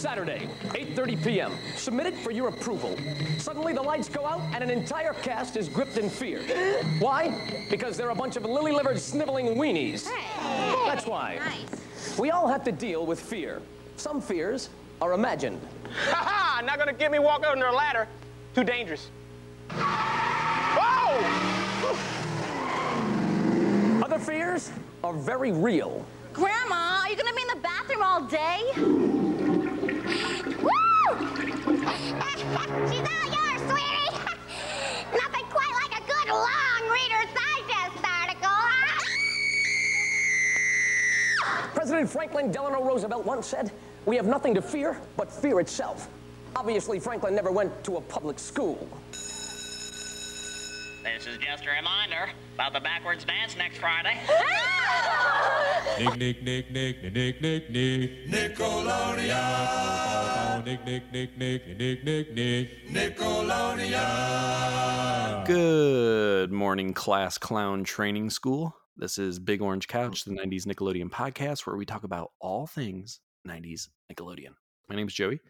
Saturday, 8.30 p.m. Submit it for your approval. Suddenly the lights go out and an entire cast is gripped in fear. Why? Because they're a bunch of lily-livered sniveling weenies. Hey. That's why. Nice. We all have to deal with fear. Some fears are imagined. Ha ha! Not gonna get me walk under a ladder. Too dangerous. Whoa! Other fears are very real. Grandma, are you gonna be in the bathroom all day? She's all yours, sweetie. Nothing quite like a good long Reader's Digest article. President Franklin Delano Roosevelt once said, We have nothing to fear but fear itself. Obviously, Franklin never went to a public school. This is just a reminder about the backwards dance next Friday. Nick, Nick, Nick, Nick, Nick, Nick, Nick, Nickelodeon. Nick, Nick, Nick, Nick, Nick, Nick, Nick, Nickelodeon. Good morning, class clown training school. This is Big Orange Couch, the 90s Nickelodeon podcast, where we talk about all things 90s Nickelodeon. My name is Joey.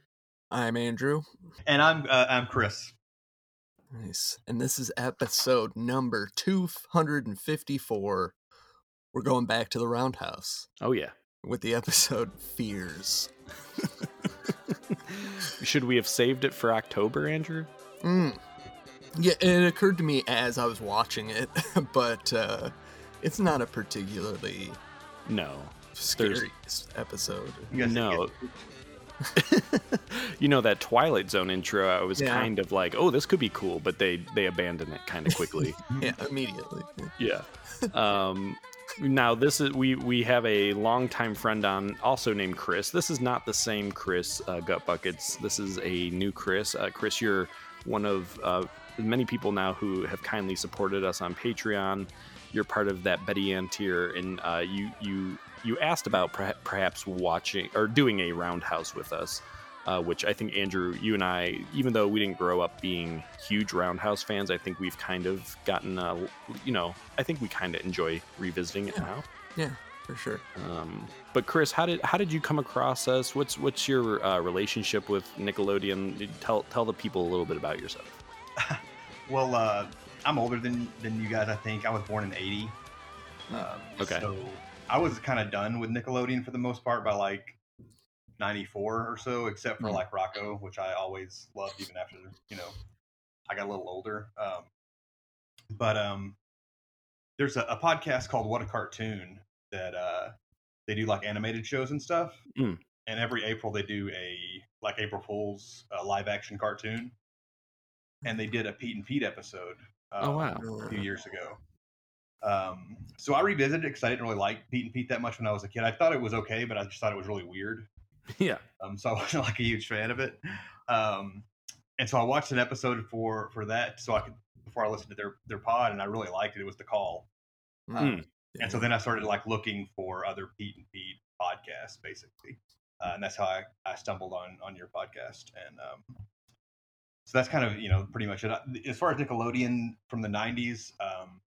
I'm Andrew. And I'm uh, I'm Chris. Nice. And this is episode number 254. We're going back to the roundhouse Oh, yeah. with the episode Fears. Should we have saved it for October, Andrew? Mm. Yeah, it occurred to me as I was watching it, but uh, it's not a particularly No. scary episode. You guys No. get- you know that Twilight Zone intro, I was Yeah. kind of like, oh, this could be cool, but they they abandon it kind of quickly. Yeah, immediately. yeah. Um now this is we we have a longtime friend on also named Chris. This is not the same Chris uh, Gut Buckets. This is a new Chris. Uh, Chris, you're one of uh, many people now who have kindly supported us on Patreon. You're part of that Betty Ann tier, and uh, you you you asked about perha- perhaps watching or doing a roundhouse with us. Uh, which I think Andrew, you and I, even though we didn't grow up being huge Roundhouse fans, I think we've kind of gotten, uh, you know, I think we kind of enjoy revisiting it now. Yeah, for sure. Um, but Chris, how did how did you come across us? What's what's your uh, relationship with Nickelodeon? Tell tell the people a little bit about yourself. Well, uh, I'm older than than you guys. I think I was born in '80. Um, Okay. So I was kind of done with Nickelodeon for the most part by like '94 or so, except for Mhm. like Rocko, which I always loved even after you know I got a little older. Um, but um, there's a, a podcast called What a Cartoon that uh, they do like animated shows and stuff. Mm. And every April they do a like April Fool's uh, live action cartoon, and they did a Pete and Pete episode. Oh, um, wow. A few years ago. Um, so I revisited it because I didn't really like Pete and Pete that much when I was a kid. I thought it was okay, but I just thought it was really weird. yeah. Um, so I wasn't like a huge fan of it. Um, and so I watched an episode for for that, so I could before I listened to their their pod, and I really liked it. It was the call. Mm. Um, And so then I started like looking for other Pete and Pete podcasts, basically, uh, and that's how I, I stumbled on on your podcast. And um, so that's kind of you know pretty much it. As far as Nickelodeon from the '90s, um,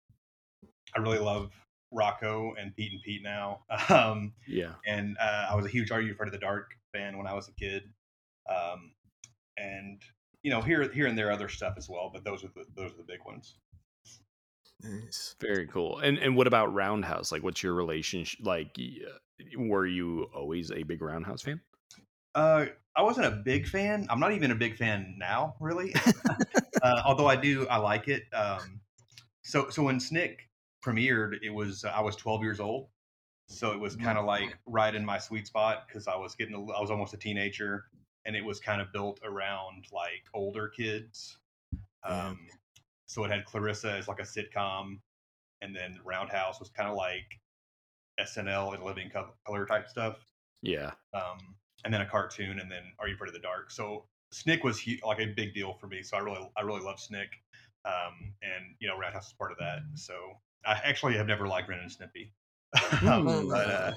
I really love Rocko and Pete and Pete now. Um, Yeah. and uh, I was a huge Are You Afraid of the Dark fan when I was a kid, um, and you know here here and there other stuff as well, but those are the those are the big ones. Nice. Very cool. And and what about Roundhouse? Like, what's your relationship? Like, were you always a big Roundhouse fan? Uh, I wasn't a big fan. I'm not even a big fan now, really. uh, although I do, I like it. Um, so so when Snick premiered, it was I was 12 years old, so it was kind of like right in my sweet spot because I was getting a, I was almost a teenager, and it was kind of built around like older kids. Um, so it had Clarissa as like a sitcom, and then Roundhouse was kind of like SNL and Living Color type stuff Yeah. um, and then a cartoon, and then Are You Afraid of the Dark? So Snick was like a big deal for me. So I really, I really love Snick, um, and you know, Roundhouse is part of that. So I actually have never liked Ren and Stimpy, um, Hmm. but uh,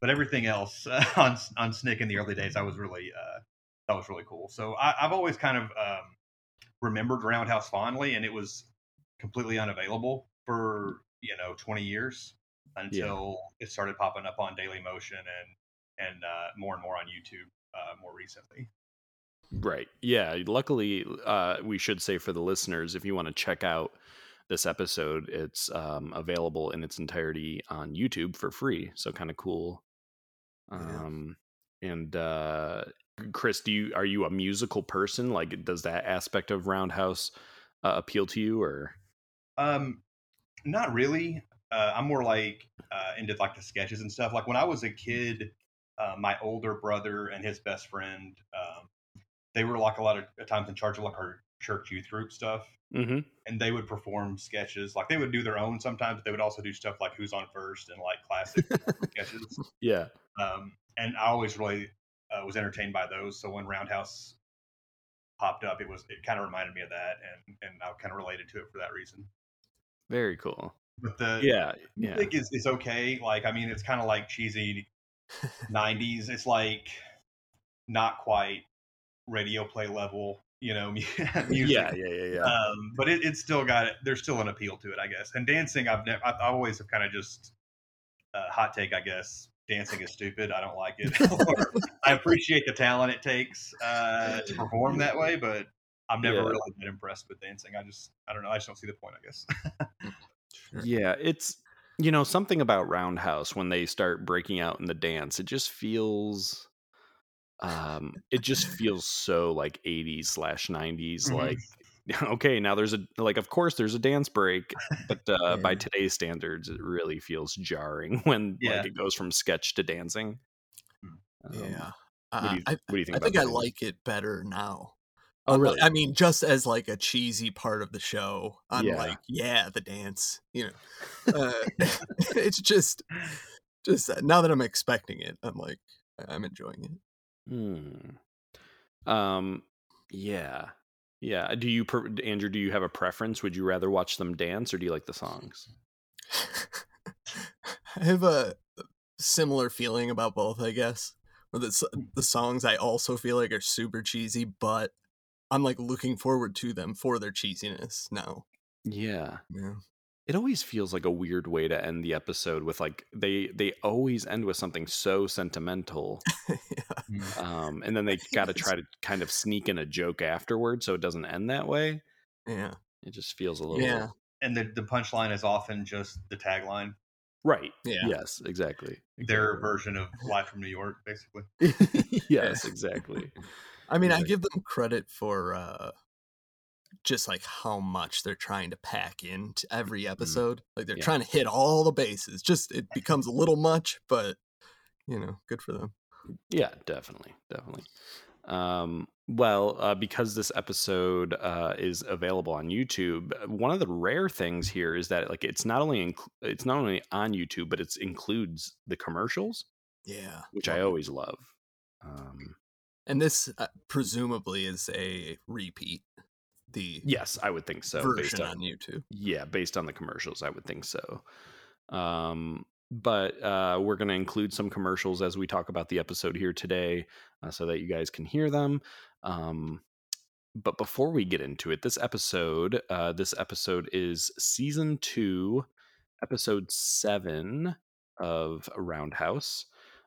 but everything else uh, on on Snick in the early days, I was really uh, that was really cool. So I, I've always kind of um, remembered Roundhouse fondly, and it was completely unavailable for you know 20 years until it started popping up on Daily Motion and and uh, more and more on YouTube uh, more recently. Right. Yeah. Luckily, uh, we should say for the listeners, if you want to check out this episode, it's um, available in its entirety on YouTube for free. So kind of cool. Yeah. Um, and uh, Chris, do you are you a musical person? Like, does that aspect of Roundhouse uh, appeal to you, or? Um, not really. Uh, I'm more like uh, into like the sketches and stuff. Like when I was a kid, uh, my older brother and his best friend, um, they were like a lot of times in charge of like our church youth group stuff, Mm-hmm. and they would perform sketches. Like they would do their own sometimes. But they would also do stuff like Who's on First and like classic sketches. Yeah. Um, and I always really uh, was entertained by those. So when Roundhouse popped up, it was it kind of reminded me of that, and and I kind of related to it for that reason. Very cool. But the Yeah. Yeah. music is, is okay. Like, I mean, it's kind of like cheesy 90s. It's like not quite radio play level, you know, music. Yeah. Yeah. Yeah. Yeah. Um, but it, it's still got, there's still an appeal to it, I guess. And dancing, I've never, I always have kind of just, uh, hot take, I guess. Dancing is stupid. I don't like it. I appreciate the talent it takes uh, to perform that way, but I'm never Yeah. really been impressed with dancing. I just, I don't know. I just don't see the point, I guess. Yeah, it's you know something about Roundhouse when they start breaking out in the dance. It just feels, um, it just feels so like 80s slash 90s. Mhm. Like, okay, now there's a like, of course there's a dance break, but uh, by today's standards, it really feels jarring when Yeah. like it goes from sketch to dancing. Um, yeah. What do Uh, you, I, what do you think? I about think I that? like it better now. Oh, I'm really? I mean, just as like a cheesy part of the show, I'm Yeah. like, yeah, the dance. You know, uh, it's just, just uh, now that I'm expecting it, I'm like, I'm enjoying it. Hmm. Um. Yeah. Yeah. Do you, pre- Andrew? Do you have a preference? Would you rather watch them dance, or do you like the songs? I have a similar feeling about both, I guess. Where the the songs I also feel like are super cheesy, but I'm like looking forward to them for their cheesiness now. Yeah. Yeah. It always feels like a weird way to end the episode with like they they always end with something so sentimental, yeah. um, and then they got to try to kind of sneak in a joke afterward, so it doesn't end that way. Yeah. It just feels a little Yeah. and the, the punchline is often just the tagline, right. Yeah. Yes, exactly. their version of Live from New York, basically. yes, exactly. I mean, I give them credit for uh just like how much they're trying to pack into every episode. Like they're Yeah. trying to hit all the bases. Just it becomes a little much, but you know, good for them. Yeah, definitely, definitely. Um, well, uh, because this episode uh, is available on YouTube, uh, one of the rare things here is that like it's not only inc- it's not only on YouTube, but it includes the commercials, Yeah. which I always love. Um, And this uh, presumably is a repeat. The yes, I would think so. based version on, on YouTube. yeah, based on the commercials, I would think so. Um, but uh, we're going to include some commercials as we talk about the episode here today, uh, so that you guys can hear them. Um, but before we get into it, this episode, uh, this episode is season two, episode seven of Roundhouse.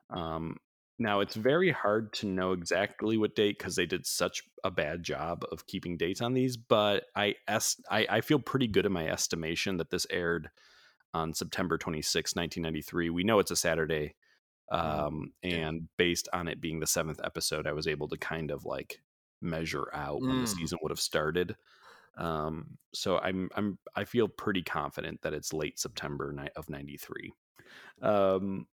Um, now it's very hard to know exactly what date because they did such a bad job of keeping dates on these. But I est- I, I feel pretty good in my estimation that this aired on September 26, 1993. We know it's a Saturday. Um, yeah. and based on it being the seventh episode, I was able to kind of like measure out when the Mm. season would have started. Um, so I'm I'm I feel pretty confident that it's late September of '93. Um,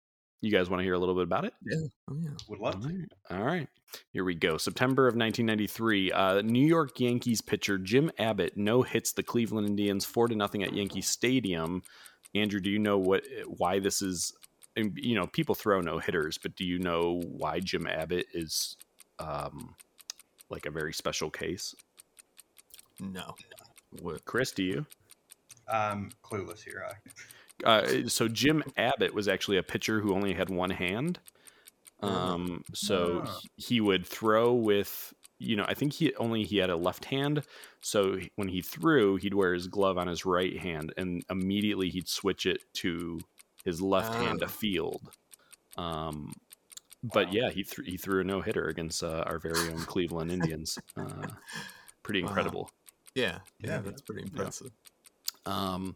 you guys want to hear a little bit about it? Yeah. Oh yeah. Would love to. Alright, Here we go. September of 1993. Uh, New York Yankees pitcher Jim Abbott no hits the Cleveland Indians four to nothing at Yankee Stadium. Andrew, do you know what why this is? You know, people throw no hitters, but do you know why Jim Abbott is um, like a very special case? No. What, Chris, do you? I'm clueless here. I, Uh, so Jim Abbott was actually a pitcher who only had one hand. Um, so Ah. he, he would throw with, you know, I think he only he had a left hand. So when he threw, he'd wear his glove on his right hand, and immediately he'd switch it to his left hand to Ah. field. Um, but yeah, he th- he threw a no hitter against uh, our very own Cleveland Indians. Uh, pretty Wow. incredible. Yeah, yeah, Yeah, that's pretty impressive. Um,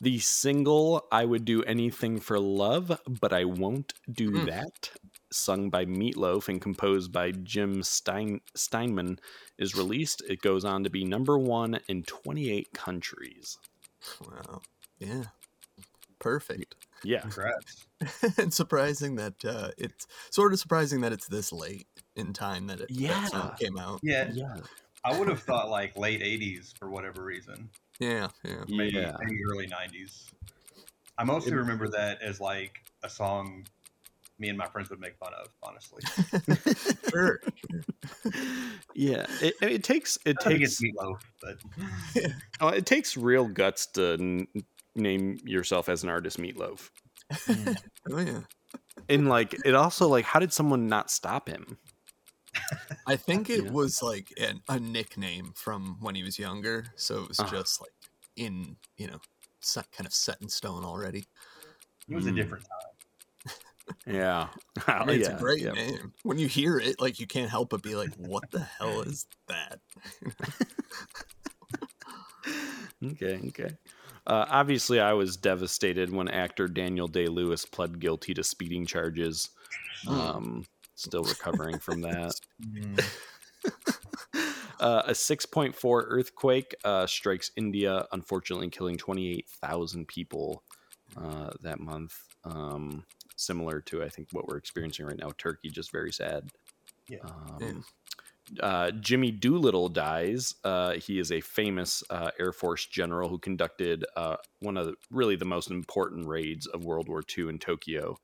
the single "I Would Do Anything for Love, but I Won't Do Mm. That," sung by Meatloaf and composed by Jim Stein- Steinman, is released. It goes on to be number one in 28 countries. Wow. Yeah. Perfect. Yeah, Congrats. and surprising that uh, it's sort of surprising that it's this late in time that it that song Yeah. came out. Yeah, yeah, I would have thought like late '80s for whatever reason. Yeah, yeah. maybe, yeah. maybe early 90s. I mostly remember that as like a song me and my friends would make fun of, honestly. Sure. yeah. It, and it takes it I think takes it's meatloaf, but oh, it takes real guts to n- name yourself as an artist, Meatloaf. Mm. Oh yeah. And like, it also like, how did someone not stop him? I think it Yeah. was like an, a nickname from when he was younger, so it was Uh-huh. just like in you know set, kind of set in stone already. it was a Mm. different time. Yeah, I mean, it's yeah, a great yeah. name. When you hear it, like you can't help but be like, "What the hell is that?" Okay, okay. Uh, obviously, I was devastated when actor Daniel Day Lewis pled guilty to speeding charges. Um, still recovering from that. Uh, a 6.4 earthquake uh, strikes India, unfortunately, killing 28,000 people uh, that month. Um, similar to, I think, what we're experiencing right now Turkey, just very sad. Yeah. Um, uh, Jimmy Doolittle dies. Uh, he is a famous uh, Air Force general who conducted uh, one of the, really the most important raids of World War II in Tokyo.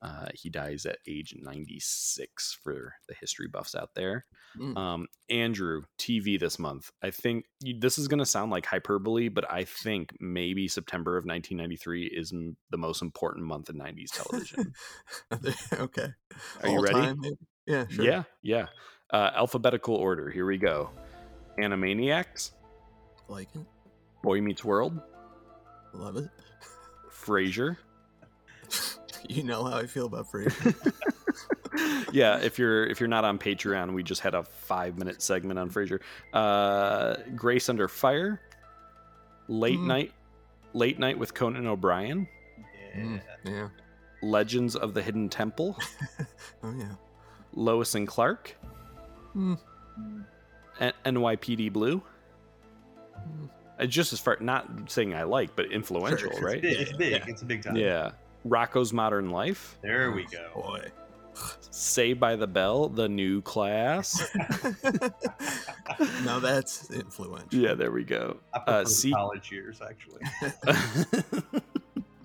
Uh, he dies at age 96 for the history buffs out there. Mm. Um, Andrew, TV this month. I think you, this is going to sound like hyperbole, but I think maybe September of 1993 is m- the most important month in 90s television. okay. Are you ready? time. Yeah. Sure. Yeah, yeah. Uh, alphabetical order. Here we go. Animaniacs, Like it. Boy Meets World, Love it. Frasier. You know how I feel about Frasier. yeah, if you're if you're not on Patreon, we just had a five minute segment on Frasier. Uh, Grace Under Fire, Late Mm. Night, Late Night with Conan O'Brien, Yeah. Mm, yeah. Legends of the Hidden Temple, Oh yeah. Lois and Clark, Mm. N- NYPD Blue. Mm. Uh, Just as far, not saying I like, but influential, It's right? big. It's big. Yeah. It's a big time. Yeah. Rocko's Modern Life, There we go. Boy. Saved by the Bell, the new class. now that's influential. yeah, there we go. I Uh, the see, college years, actually.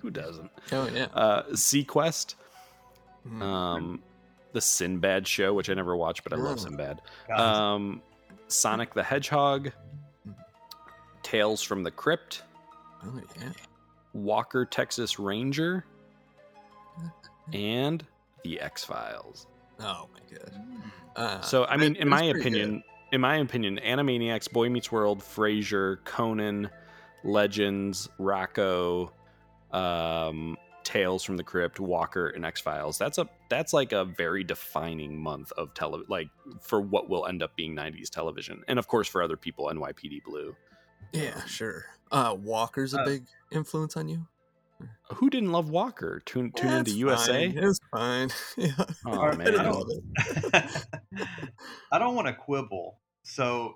who doesn't? Oh yeah. Uh, seaQuest, Mm. um, the Sinbad show, which I never watched, but I love Oh. Sinbad. Um, Sonic the Hedgehog, Tales from the Crypt, oh yeah. Walker Texas Ranger, and the X Files. Oh my god. Uh, So I mean, in my pretty good. opinion, in my opinion, Animaniacs, Boy Meets World, Frasier, Conan, Legends, Rocko, um, Tales from the Crypt, Walker, and X Files. That's a that's like a very defining month of tele like for what will end up being '90s television, and of course for other people, NYPD Blue. Yeah, sure. Uh, Walker's a Uh, big influence on you. Who didn't love Walker? Tune tune Yeah, into it's USA. Fine. It's fine. Yeah. Oh man, I don't- love it. I don't want to quibble. So,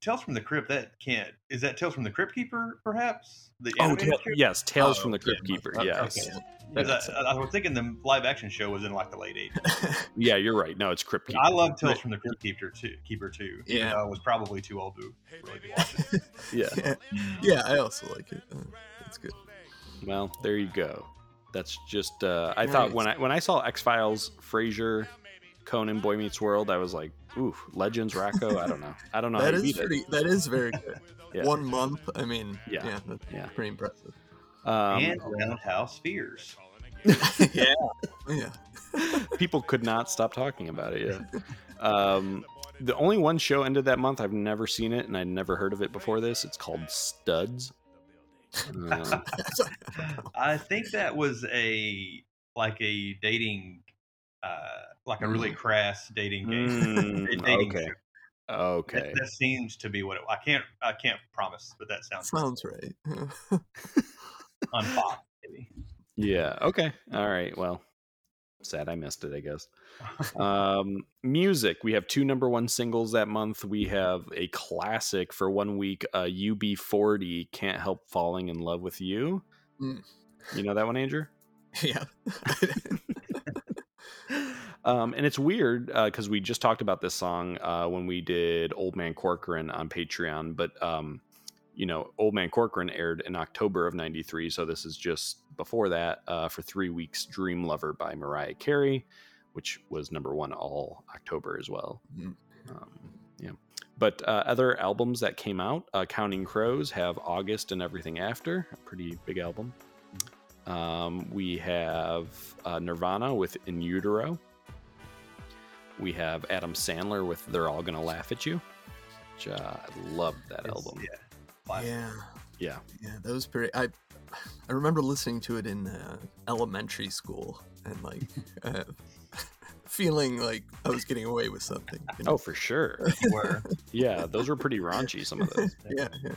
Tales from the Crypt, that can't. Is that Tales from the Crypt Keeper, perhaps? The Oh, Ta- yes, Tales Oh, from the Crypt my- Keeper. okay, Yes, okay. 'Cause I, I was thinking the live action show was in like the late 80s. yeah, you're right. No, it's Crypt Keeper. I love Tales Right. from the Crypt Keeper too. Keeper too. Yeah. though I was probably too old to really be watching. it. Yeah. yeah. yeah, I also like it. Uh, it's good. Well, there you go. That's just. Uh, I thought when I when I saw X Files, Frasier, Conan, Boy Meets World, I was like, ooh, Legends, Rocko. I don't know. I don't know That how you is beat it. pretty. That is very good. Yeah. One month. I mean, Yeah. yeah, that's Yeah. pretty impressive. Um, and Roundhouse Fears. yeah, yeah. people could not stop talking about it. Yeah. Um, the only one show ended that month. I've never seen it, and I'd never heard of it before this. It's called Studs. Um, I think that was a like a dating uh like a really crass dating game. Mm, dating okay. Okay. That, that seems to be what it, I can't. I can't promise, but that sounds Sounds right. on Fox. Maybe. Yeah. Okay. All right. Well, sad I missed it. I guess. Um, music. We have two number one singles that month. We have a classic for one week. Uh, UB40. Can't help falling in love with you. Mm. You know that one, Andrew? yeah. um, and it's weird because we just talked about this song uh, when we did Old Man Corcoran on Patreon, but um, you know, Old Man Corcoran aired in October of '93, so this is just before that uh, for three weeks. Dream Lover by Mariah Carey, which was number one all October as well. Mm. Um, yeah. But uh, other albums that came out, uh, Counting Crows have August and Everything After, a pretty big album. Um, we have uh, Nirvana with In Utero. We have Adam Sandler with They're All Gonna Laugh at You, which uh, I love that It's- album. Yeah. classic. yeah. Yeah. Yeah, that was pretty. I I remember listening to it in uh, elementary school and like uh, feeling like I was getting away with something. you know? Oh, for sure. Where Yeah, those were pretty raunchy, some of those. yeah, yeah.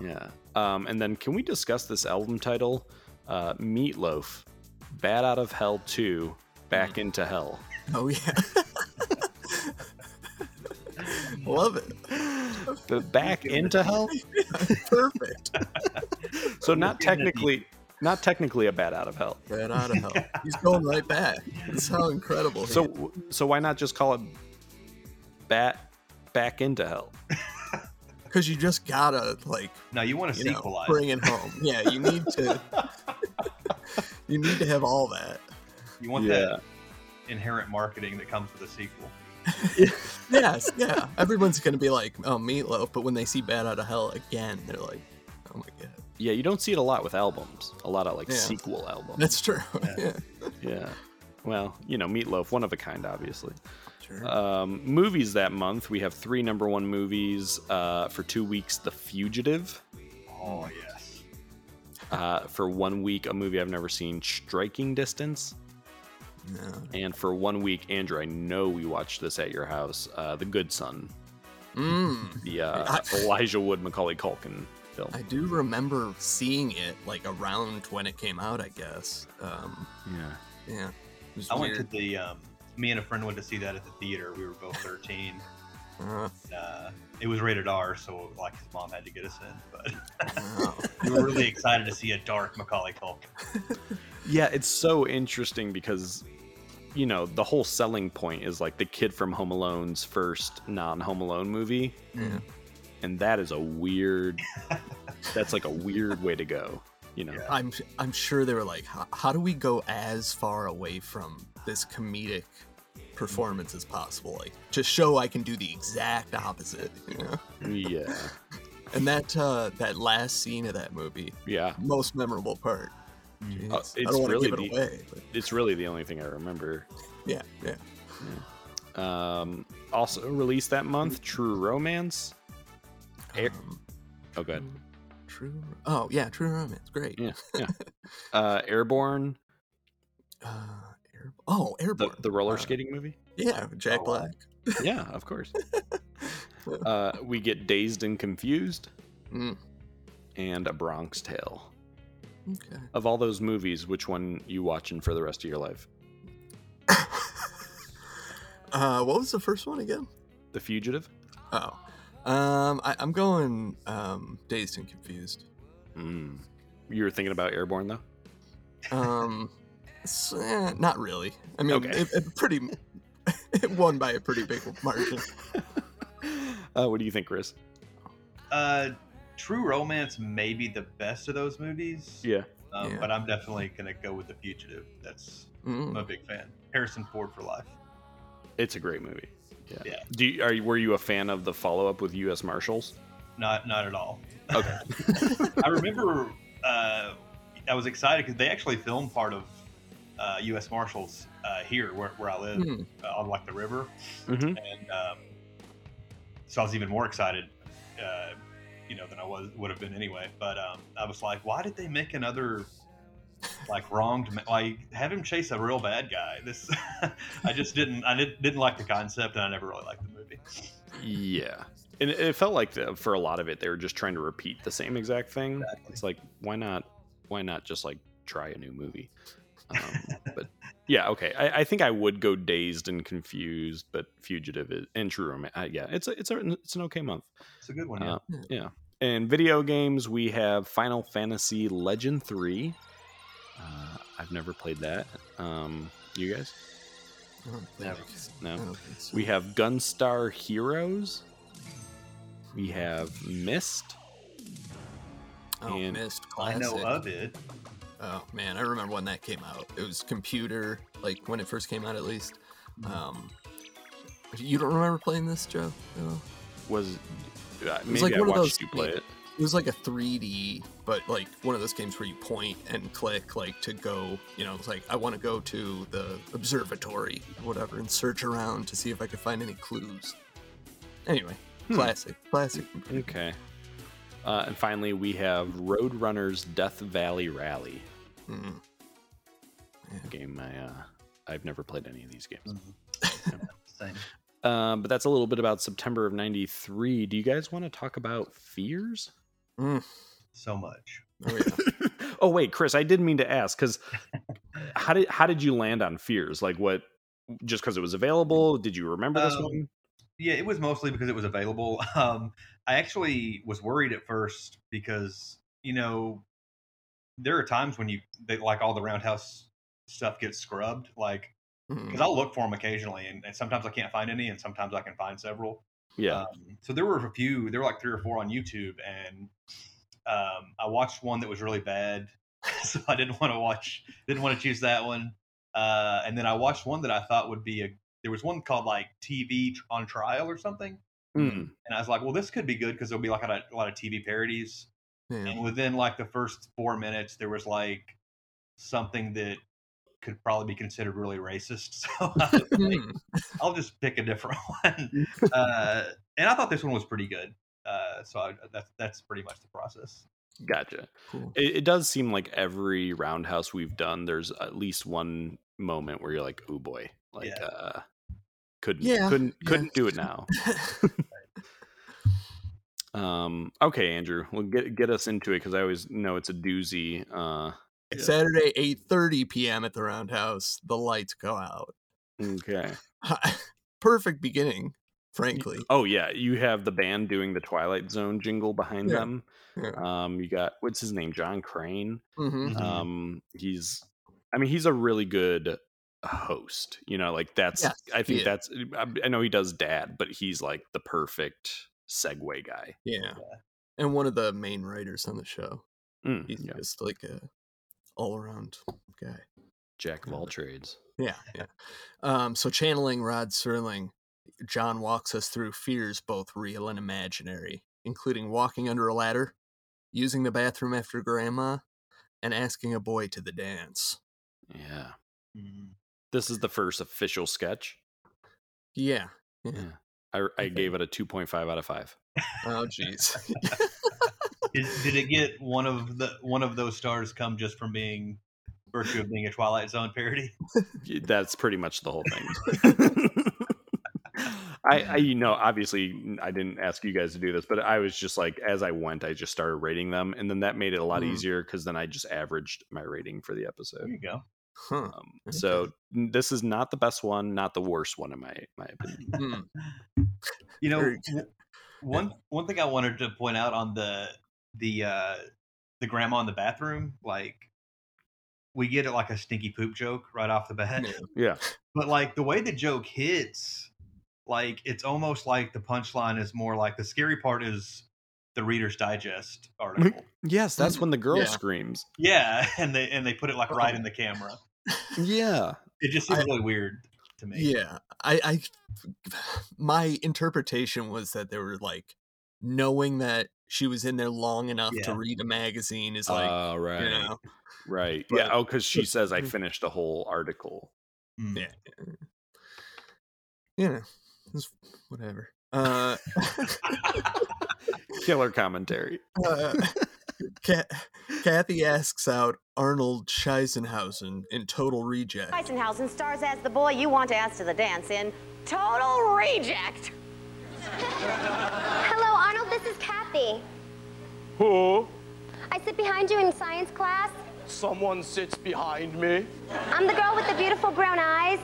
Yeah. Um, and then can we discuss this album title? Uh, Meatloaf, Bat Out of Hell 2, Back into Hell. Oh yeah. Love it. The Back into Hell? Perfect. So not Looking at the- technically not technically a Bat Out of Hell. Right out of hell. He's going right back. That's how incredible. he is. So so why not just call it Bat Back into Hell? because you just gotta like no, you want to you know bring it home. Yeah, you need to. you need to have all that. you want that inherent marketing that comes with a sequel. Yes, yeah. Everyone's gonna be like, "Oh, meatloaf," but when they see "Bat Out of Hell" again, they're like, "Oh my god." Yeah, you don't see it a lot with albums. A lot of like Yeah. sequel albums. That's true. Yeah. Yeah. Well, you know, Meatloaf, one of a kind, obviously. Sure. Um, movies that month, we have three number one movies uh, for two weeks The Fugitive. Oh yes. Uh, for one week, a movie I've never seen, Striking Distance. No. And for one week, Andrew, I know we watched this at your house, uh, The Good Son, Mm. the uh, Elijah Wood Macaulay Culkin film. I do remember seeing it like around when it came out. I guess. Um, yeah. yeah. It was I went to the. Um, me and a friend went to see that at the theater. We were both 13. Uh, Uh, it was rated R, so like his mom had to get us in. But wow. we were really excited to see a dark Macaulay Culkin. Yeah, it's so interesting because you know the whole selling point is like the kid from Home Alone's first non-Home Alone movie, Yeah. And that is a weird. that's like a weird way to go. You know. I'm I'm sure they were like, how, how do we go as far away from this comedic performance as possible? Like, just show I can do the exact opposite. You know. Yeah. And that uh, that last scene of that movie, Yeah. most memorable part. Jeez. Uh, I it's don't want to really give it the- away, but It's really the only thing I remember. yeah, yeah. Um, also released that month, True Romance. Air- Um, oh, good. True. Oh yeah, True Romance. Great. Yeah. Yeah. Uh, Airborne, Uh, Air- oh, Airborne. the roller Uh, skating movie. Yeah, Jack Oh. Black. Yeah, of course. Uh, we get Dazed and Confused Mm, and A Bronx Tale. okay. Of all those movies, which one you watching for the rest of your life? uh, what was the first one again? The Fugitive. Oh, um, I, I'm going um, Dazed and Confused. Mm. You were thinking about Airborne though. Um, s- eh, not really. I mean, Okay. it, it pretty. It won by a pretty big margin. Uh, what do you think, Chris? Uh, True Romance may be the best of those movies. Yeah. Um, Yeah. But I'm definitely gonna go with The Fugitive. That's I'm Mm. a big fan. Harrison Ford for life. It's a great movie. Yeah. Yeah. Do you, are you, were you a fan of the follow up with U.S. Marshals? Not not at all. Okay. I remember uh, I was excited because they actually filmed part of uh, U.S. Marshals uh, here where, where I live uh, on like the river, hmm and um, so I was even more excited, uh, you know, than I was would have been anyway. But um, I was like, why did they make another like wronged, ma- like have him chase a real bad guy. This, I just didn't, I didn't, didn't like the concept, and I never really liked the movie. Yeah. And it it felt like the, for a lot of it, they were just trying to repeat the same exact thing. Exactly. It's like, why not? Why not just like try a new movie? Um, but yeah, okay. I, I think I would go dazed and confused, but fugitive is, and true romance. Uh, yeah, it's a, it's a, it's an okay month. It's a good one. Yeah. Uh, yeah. And video games, we have Final Fantasy Legend Three. Uh, I've never played that. Um, you guys? I Never. No. I don't think so. We have Gunstar Heroes. We have Myst. oh, and missed I know of it. Oh man, I remember when that came out. It was computer, like when it first came out, at least. Mm-hmm. Um, you don't remember playing this, Joe? No. Was uh, maybe like I one of watched those you play games- it. It was like a 3D, but like one of those games where you point and click, like to go. You know, it's like I want to go to the observatory, or whatever, and search around to see if I could find any clues. Anyway, Hmm. classic, classic. Okay. Uh, and finally, we have Road Runner's Death Valley Rally Mm. a game. I uh, I've never played any of these games. Same. Um, but that's a little bit about September of '93. Do you guys want to talk about fears? Mm. So much. Oh yeah. oh wait, Chris, I didn't mean to ask because how did how did you land on fears? Like what? Just because it was available? Did you remember this Um, one? Yeah, it was mostly because it was available. Um, I actually was worried at first because you know there are times when you they, like all the roundhouse stuff gets scrubbed, like Mm. because I'll look for them occasionally, and, and sometimes I can't find any, and sometimes I can find several. Yeah. Um, so there were a few. There were like three or four on YouTube, and um, I watched one that was really bad, so I didn't want to watch. Didn't want to choose that one. Uh, and then I watched one that I thought would be a. There was one called like TV on trial or something, Mm. and I was like, well, this could be good because there'll be like a, lot- a lot of TV parodies. Yeah. And within like the first four minutes, there was like something that could probably be considered really racist. So I was like, Mm. I'll just pick a different one. Uh, and I thought this one was pretty good. Uh, so I, that's that's pretty much the process. Gotcha. Cool. It, it does seem like every roundhouse we've done, there's at least one moment where you're like, "Oh boy!" Like, Yeah. uh, couldn't Yeah, couldn't yeah. couldn't do it now. um. Okay, Andrew, well, get get us into it because I always know it's a doozy. Uh. Yeah. Saturday, 8:30 p.m. at the Roundhouse. The lights go out. Okay. Perfect beginning, frankly. Oh yeah, you have the band doing the Twilight Zone jingle behind Yeah. them. Yeah. Um. You got what's his name? John Crane. hmm Mhm. um he's i mean he's a really good host you know like that's i think that's I, know he does dad but he's like the perfect segue guy Yeah. And one of the main writers on the show. Mm, He's just like a all around guy. jack of all trades Yeah, yeah. Um, so channeling Rod Serling, John walks us through fears both real and imaginary, including walking under a ladder, using the bathroom after grandma, and asking a boy to the dance. yeah Mhm. this is the first official sketch Yeah. yeah. Yeah. i, I Okay. gave it a 2.5 out of 5 Oh, jeez. Did, did it get one of the one of those stars come just from being virtue of being a Twilight Zone parody? That's pretty much the whole thing I, I you know obviously i didn't ask you guys to do this but i was just like as i went i just started rating them and then that made it a lot Mm. easier because then i just averaged my rating for the episode There you go. huh. um, so n- this is not the best one not the worst one in my my opinion Hmm. You know, one one thing I wanted to point out on the the uh the grandma in the bathroom, like we get it like a stinky poop joke right off the bat. Yeah. yeah But like the way the joke hits, like it's almost like the punchline is more like the scary part is the Reader's Digest article. yes that's when the girl Yeah. screams yeah, and they and they put it like right in the camera. yeah It just seems I- really weird to me. Yeah, I, I, my interpretation was that they were like knowing that she was in there long enough Yeah. to read a magazine is like, uh, right you know, right but- yeah oh because she says i finished a whole article Mm. yeah, you know, it's whatever. Uh, killer commentary uh, Kathy asks out Arnold Scheisenhausen in Total Reject. Eisenhausen stars as the boy you want to ask to the dance in Total Reject. Hello, Arnold. This is Kathy. Who? I sit behind you in science class. Someone sits behind me. I'm the girl with the beautiful brown eyes.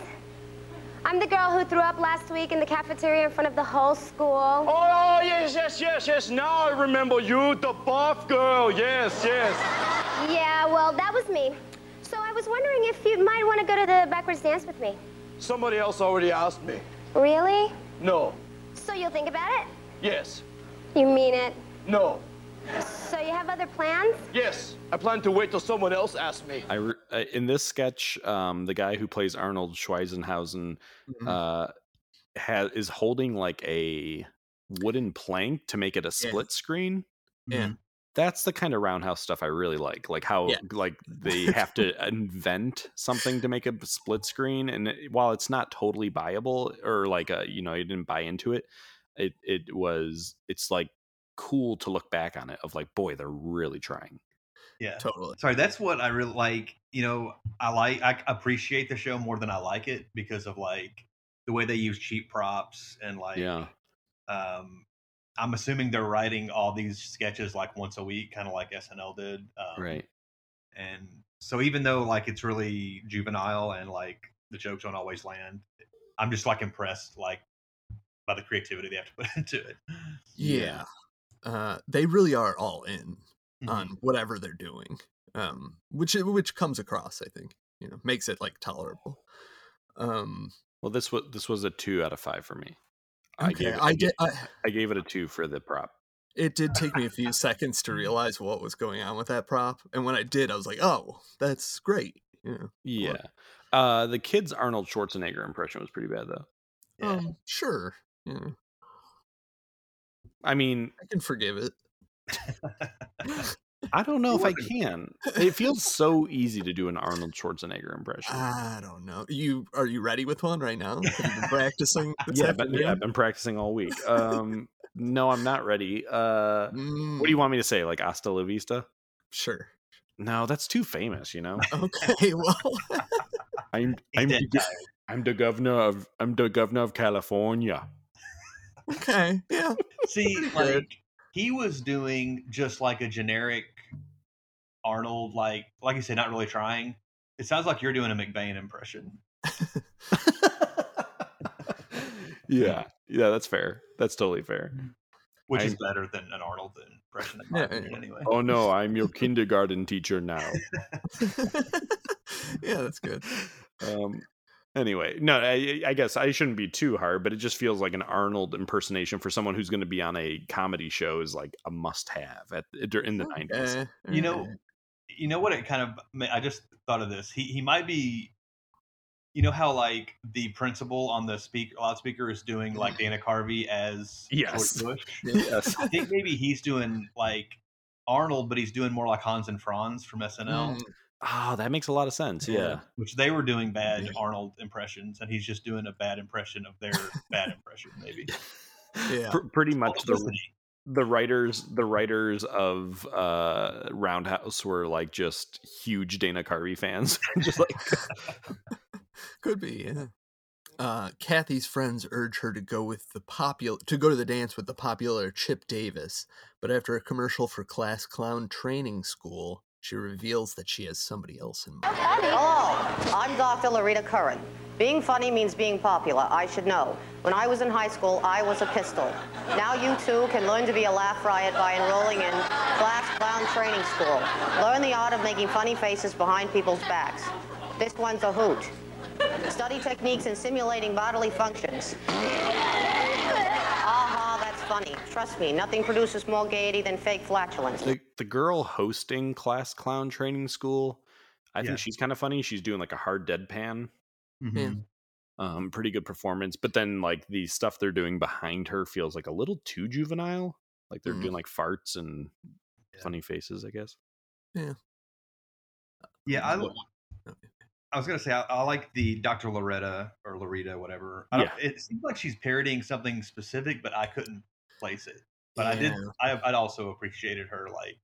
I'm the girl who threw up last week in the cafeteria in front of the whole school. Oh, oh yes, yes, yes, yes. Now I remember you, the buff girl. Yes, yes. Yeah, well, that was me. So I was wondering if you might want to go to the backwards dance with me. Somebody else already asked me. Really? No. So you'll think about it? Yes. You mean it? No. So you have other plans? Yes. I plan to wait till someone else asks me. I re- uh, in this sketch, um, the guy who plays Arnold Schweizenhausen Mhm. uh, ha- is holding like a wooden plank to make it a split screen. Yeah. That's the kind of roundhouse stuff I really like. Like how Yeah. like they have to invent something to make a split screen, and it, while it's not totally buyable or like uh you know you didn't buy into it, it it was it's like cool to look back on it of like boy they're really trying. Yeah. Totally. Sorry, that's what I really like. You know, I like I appreciate the show more than I like it because of like the way they use cheap props and like Yeah. um I'm assuming they're writing all these sketches like once a week, kind of like SNL did. Um, Right. And so even though like it's really juvenile and like the jokes don't always land, I'm just like impressed like by the creativity they have to put into it. Yeah. Uh, they really are all in Mhm. on whatever they're doing, um, which which comes across. I think you know makes it like tolerable. Um, Well, this was this was a two out of five for me. I okay, gave it, I I, get. I, I gave it a two for the prop. it did take me a few seconds to realize what was going on with that prop, and when I did, I was like, "Oh, that's great." You know, Yeah. Uh, the kid's Arnold Schwarzenegger impression was pretty bad though. Yeah. um, sure, yeah, I mean, I can forgive it. I don't know if I can. It feels so easy to do an Arnold Schwarzenegger impression. I don't know. You are you ready with one right now? Have been practicing? yeah, but, yeah. I've been practicing all week. Um, no, I'm not ready. Uh, what do Mm, you want me to say? Like "Hasta la vista"? Sure. No, that's too famous. You know, Okay. Well, I'm I'm the. I'm the governor of I'm the governor of California. Okay. Yeah. See, like he was doing just like a generic Arnold, like like you said, not really trying. It sounds like you're doing a McBain impression. yeah, yeah, that's fair. That's totally fair. which is better than an Arnold impression, Yeah, opinion, anyway. Oh no, I'm your kindergarten teacher now. yeah, that's good. Um, anyway, no, I, I guess I shouldn't be too hard, but it just feels like an Arnold impersonation for someone who's going to be on a comedy show is like a must-have at in the nineties. Eh, You know, you know what? It kind of. ma- I just thought of this. He he might be. You know how like the principal on the speak loudspeaker is doing like Dana Carvey as Yes. George Bush. Yes. I think maybe he's doing like Arnold, but he's doing more like Hans and Franz from SNL, Mm, Oh, that makes a lot of sense. Yeah. which they were doing bad Yeah. Arnold impressions, and he's just doing a bad impression of their bad impression, maybe. yeah. Pr- pretty much the the writers the writers of uh Roundhouse were like just huge Dana Carvey fans. just like Could be, yeah. Uh, Kathy's friends urge her to go with the popular to go to the dance with the popular Chip Davis, but after a commercial for Class Clown Training School, she reveals that she has somebody else in mind. Hello, oh, I'm Dr. Larita Curran. Being funny means being popular. I should know. When I was in high school, I was a pistol. Now you too can learn to be a laugh riot by enrolling in Class Clown Training School. Learn the art of making funny faces behind people's backs. This one's a hoot. Study techniques in simulating bodily functions. Aha, that's funny. Trust me, nothing produces more gaiety than fake flatulence. the the girl hosting class clown training school. I Yeah. think she's kind of funny. She's doing like a hard deadpan. Mhm. Um, pretty good performance. But then like the stuff they're doing behind her feels like a little too juvenile. Like they're Mhm. doing like farts and Yeah. funny faces, I guess. Yeah, Yeah, I, What- I was gonna say I, I like the Dr. Loretta or Loretta, whatever. I don't, Yeah. It seems like she's parodying something specific, but I couldn't place it. But I did. I, I'd also appreciated her like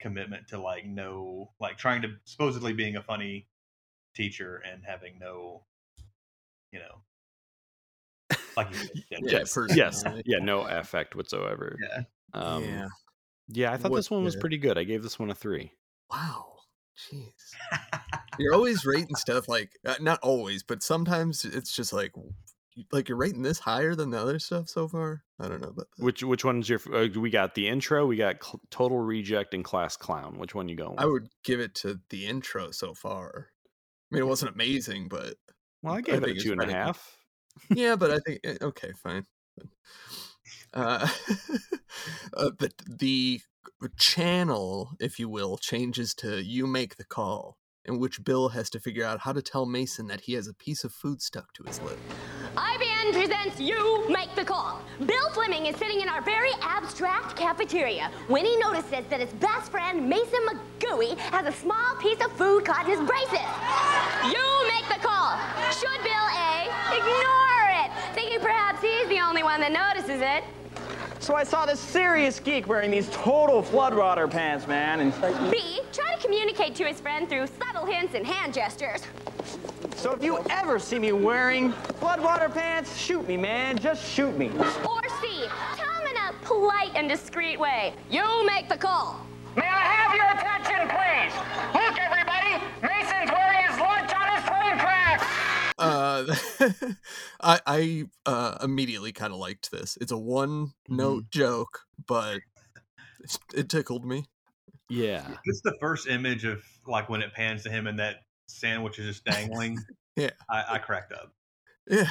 commitment to like no like trying to supposedly being a funny teacher and having no, you know, like you said, Yeah, yes, yes, personality. yeah, no affect whatsoever. yeah. Um, yeah. yeah, I thought What this one was the- pretty good. I gave this one a three. Wow. Jeez. You're always rating stuff like uh, not always, but sometimes it's just like you- like you're rating this higher than the other stuff so far. I don't know about that. Which which one's your? Uh, we got the intro, we got cl- total reject and class clown. Which one you going? I would give it to the intro so far. I mean, it wasn't amazing, but Well, I I gave it think a two and a pretty good. yeah, but I think eh, okay, fine. Uh, uh, the the channel, if you will, changes to "You Make the Call," in which Bill has to figure out how to tell Mason that he has a piece of food stuck to his lip. IBN presents You Make the Call. Bill Fleming is sitting in our very abstract cafeteria when he notices that his best friend, Mason McGooey, has a small piece of food caught in his braces. You make the call. Should Bill A ignore it, thinking perhaps he's the only one that notices it? So I saw this serious geek wearing these total floodwater pants, man, and B, try to communicate to his friend through subtle hints and hand gestures. so if you ever see me wearing floodwater pants, shoot me, man, just shoot me. Or C, tell him in a polite and discreet way. You make the call. May I have your attention, please? Look, everybody! Mason's wearing his lunch on his train tracks! Uh, I I uh, immediately kind of liked this. It's a one note joke, but it's, it tickled me. Yeah, It's the first image of like when it pans to him and that sandwich is just dangling. Yeah. I, I cracked up. Yeah,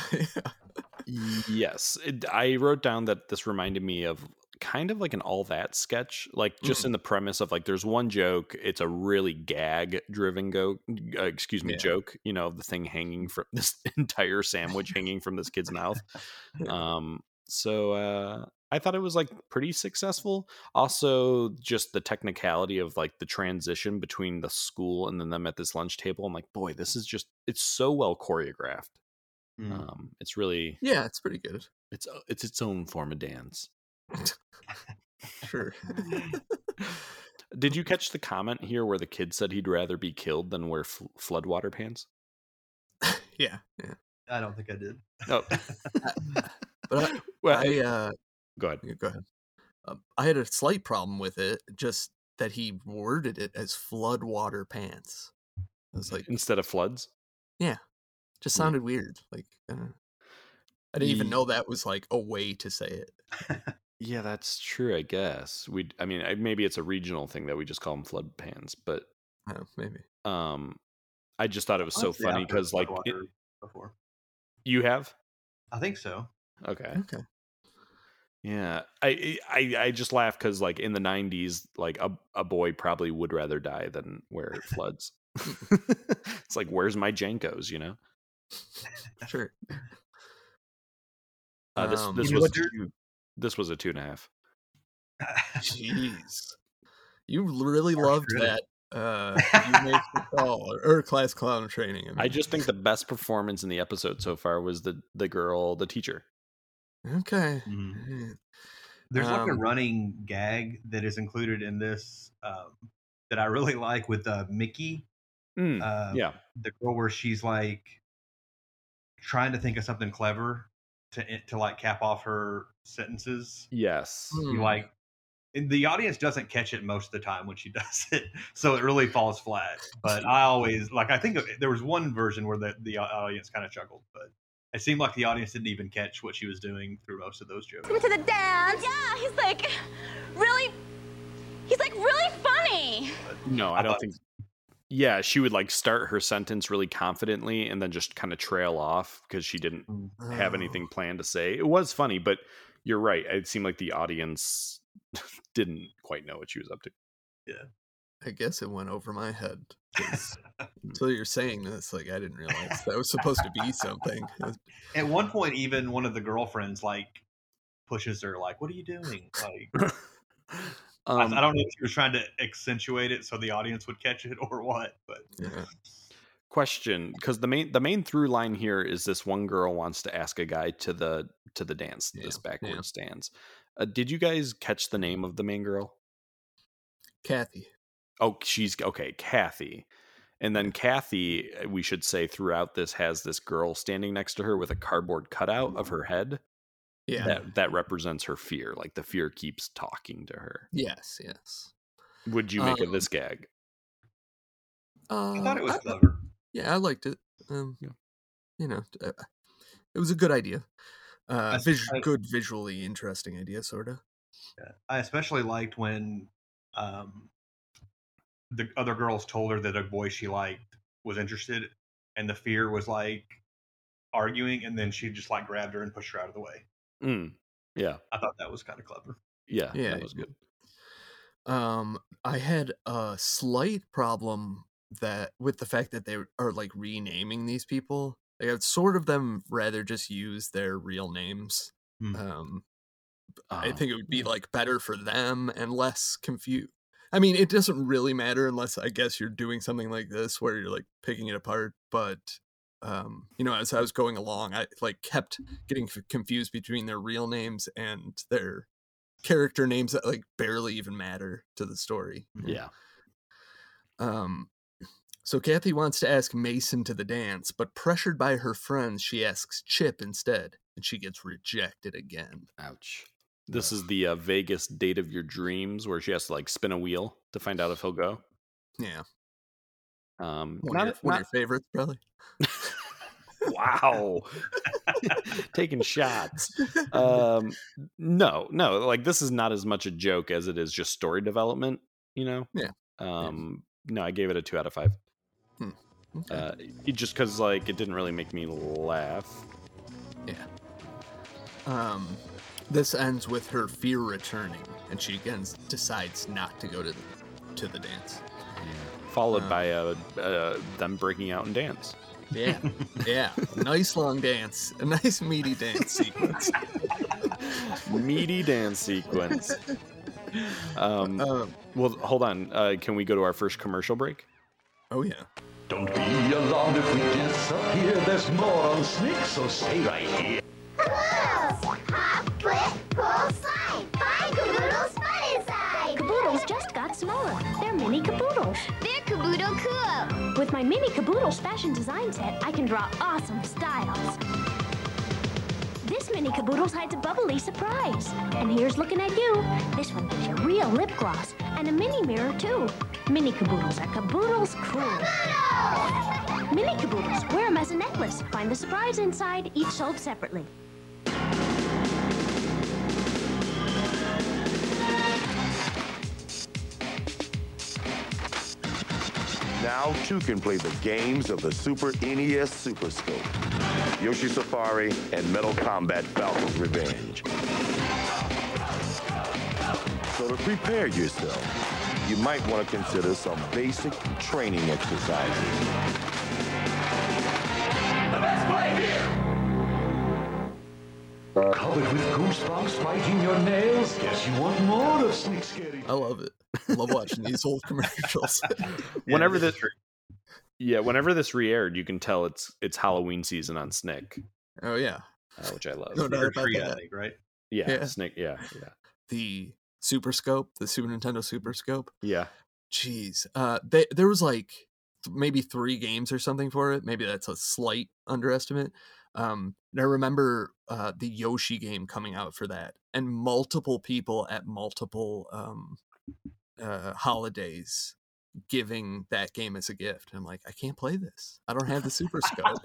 yeah. yes. It, I wrote down that this reminded me of kind of like an all that sketch, like just Mm. in the premise of like there's one joke, it's a really gag driven go, uh, excuse me, Yeah. joke. You know, the thing hanging from this entire sandwich hanging from this kid's mouth. Um, so uh, I thought it was like pretty successful. Also, just the technicality of like the transition between the school and then them at this lunch table. I'm like, boy, this is just it's so well choreographed. Mm. Um, it's really yeah, it's pretty good. it's uh, it's its own form of dance. Sure. Did you catch the comment here where the kid said he'd rather be killed than wear fl- floodwater pants? yeah, yeah. I don't think I did. Oh, But I, well, I uh, go ahead. go ahead. Um, I had a slight problem with it, just that he worded it as floodwater pants. I was like, Instead of floods, yeah, just Yeah. sounded weird. Like, I. I didn't even know that was like a way to say it. Yeah, that's true. I guess we. I mean, I- maybe it's a regional thing that we just call them flood pans, but Oh, maybe. um, I just thought it was so Honestly, I've funny because like it- before. you have I think so. okay. Okay. Yeah, I I I just laugh because like in the '90s, like a a boy probably would rather die than wear floods. it's like, where's my JNCOs? You know. Sure. Uh, this Um, this was what, Drew? two, this was a two and a half. Jeez. You really Harsh loved critic. that. Uh, you made the call or class clown training. I, I just think the best performance in the episode so far was the the girl, the teacher. okay. Mhm. yeah. There's like a Um, running gag that is included in this um, that I really like with uh, Mickey, Mm, uh, yeah, the girl where she's like trying to think of something clever to to like cap off her sentences. yes, Hmm. You like and the audience doesn't catch it most of the time when she does it, so it really falls flat. But I always like. I think there was one version where the the audience kind of chuckled, but it seemed like the audience didn't even catch what she was doing through most of those jokes. Come to the dance. Yeah, he's like really, he's like really funny. no, I I don't thought- think. Yeah, she would like start her sentence really confidently and then just kind of trail off because she didn't have Oh, anything planned to say. It was funny, but you're right. It seemed like the audience didn't quite know what she was up to. Yeah. I guess it went over my head. Until you're saying this, like I didn't realize that was supposed to be something. At one point, even one of the girlfriends like pushes her, like, "What are you doing?" Like, I, Um, I don't know if she was trying to accentuate it so the audience would catch it or what, but yeah. question because the main the main through line here is this one girl wants to ask a guy to the to the dance Yeah, this yeah. backward stands uh, did you guys catch the name of the main girl Kathy. Oh, she's okay, Kathy. And then Kathy, uh, we should say throughout this has this girl standing next to her with a cardboard cutout of her head. Yeah. That that represents her fear. Like the fear keeps talking to her. Yes, yes. Would you make of Um, this gag? Uh, I thought it was I- clever. Yeah, I liked it. Um, Yeah. You know, uh, it was a good idea. Uh, That's- vis- I- good, visually interesting idea, sort of. Yeah. I especially liked when um, the other girls told her that a boy she liked was interested, and the fear was like arguing, and then she just like grabbed her and pushed her out of the way. Mm, yeah, I thought that was kind of clever. yeah, Yeah, that was good. Um, I had a slight problem that with the fact that they are like renaming these people. Like, I'd sort of them rather just use their real names. Hmm. Um, I Oh, think it would be like better for them and less confused. I mean, it doesn't really matter unless I guess you're doing something like this where you're like picking it apart. But um, you know, as I was going along, I like kept getting f- confused between their real names and their character names that like barely even matter to the story. yeah. Um, so Kathy wants to ask Mason to the dance, but pressured by her friends, she asks Chip instead, and she gets rejected again. Ouch. This is the uh, Vegas date of your dreams where she has to like spin a wheel to find out if he'll go. Yeah, Um, one, not, of, your, one of your favorites, probably. Wow, taking shots. Um, no, no, like this is not as much a joke as it is just story development. You know. Yeah. Um, no, I gave it a two out of five. Okay. Uh, just because like it didn't really make me laugh. Yeah. Um, this ends with her fear returning, and she again decides not to go to the, to the dance. Followed Uh. by uh, uh, them breaking out and dance. Yeah, yeah, nice long dance, a nice meaty dance sequence. Meaty dance sequence. Um, Um, well, hold on. Uh, can we go to our first commercial break? oh yeah. Don't be alarmed if we disappear. There's more on Snick, so stay right here. Caboodles just got smaller. They're mini caboodles. They're caboodle cool. With my mini caboodles fashion design set, I can draw awesome styles. This mini caboodles hides a bubbly surprise. And here's looking at you. This one gives you real lip gloss and a mini mirror too. Mini caboodles are caboodles cool. Mini caboodles. Wear them as a necklace. Find the surprise inside, each sold separately. Now two can play the games of the Super NES Super Scope, Yoshi Safari, and Metal Combat Falcon's Revenge. So to prepare yourself, you might want to consider some basic training exercises. Covered with goosebumps biting your nails? Guess you want more of Snick Scary. I love it. I love watching these old commercials. whenever this, yeah, whenever this re-aired, you can tell it's it's Halloween season on Snick, oh yeah, uh, which I love. No doubt about Tree, that. think, right? Yeah, Yeah. Snick. Yeah, yeah, The Super Scope, the Super Nintendo Super Scope. yeah. Jeez, uh, they, there was like th- maybe three games or something for it. Maybe that's a slight underestimate. Um, and I remember uh, the Yoshi game coming out for that, and multiple people at multiple um, uh, holidays giving that game as a gift. And I'm like, I can't play this. I don't have the Super Scope.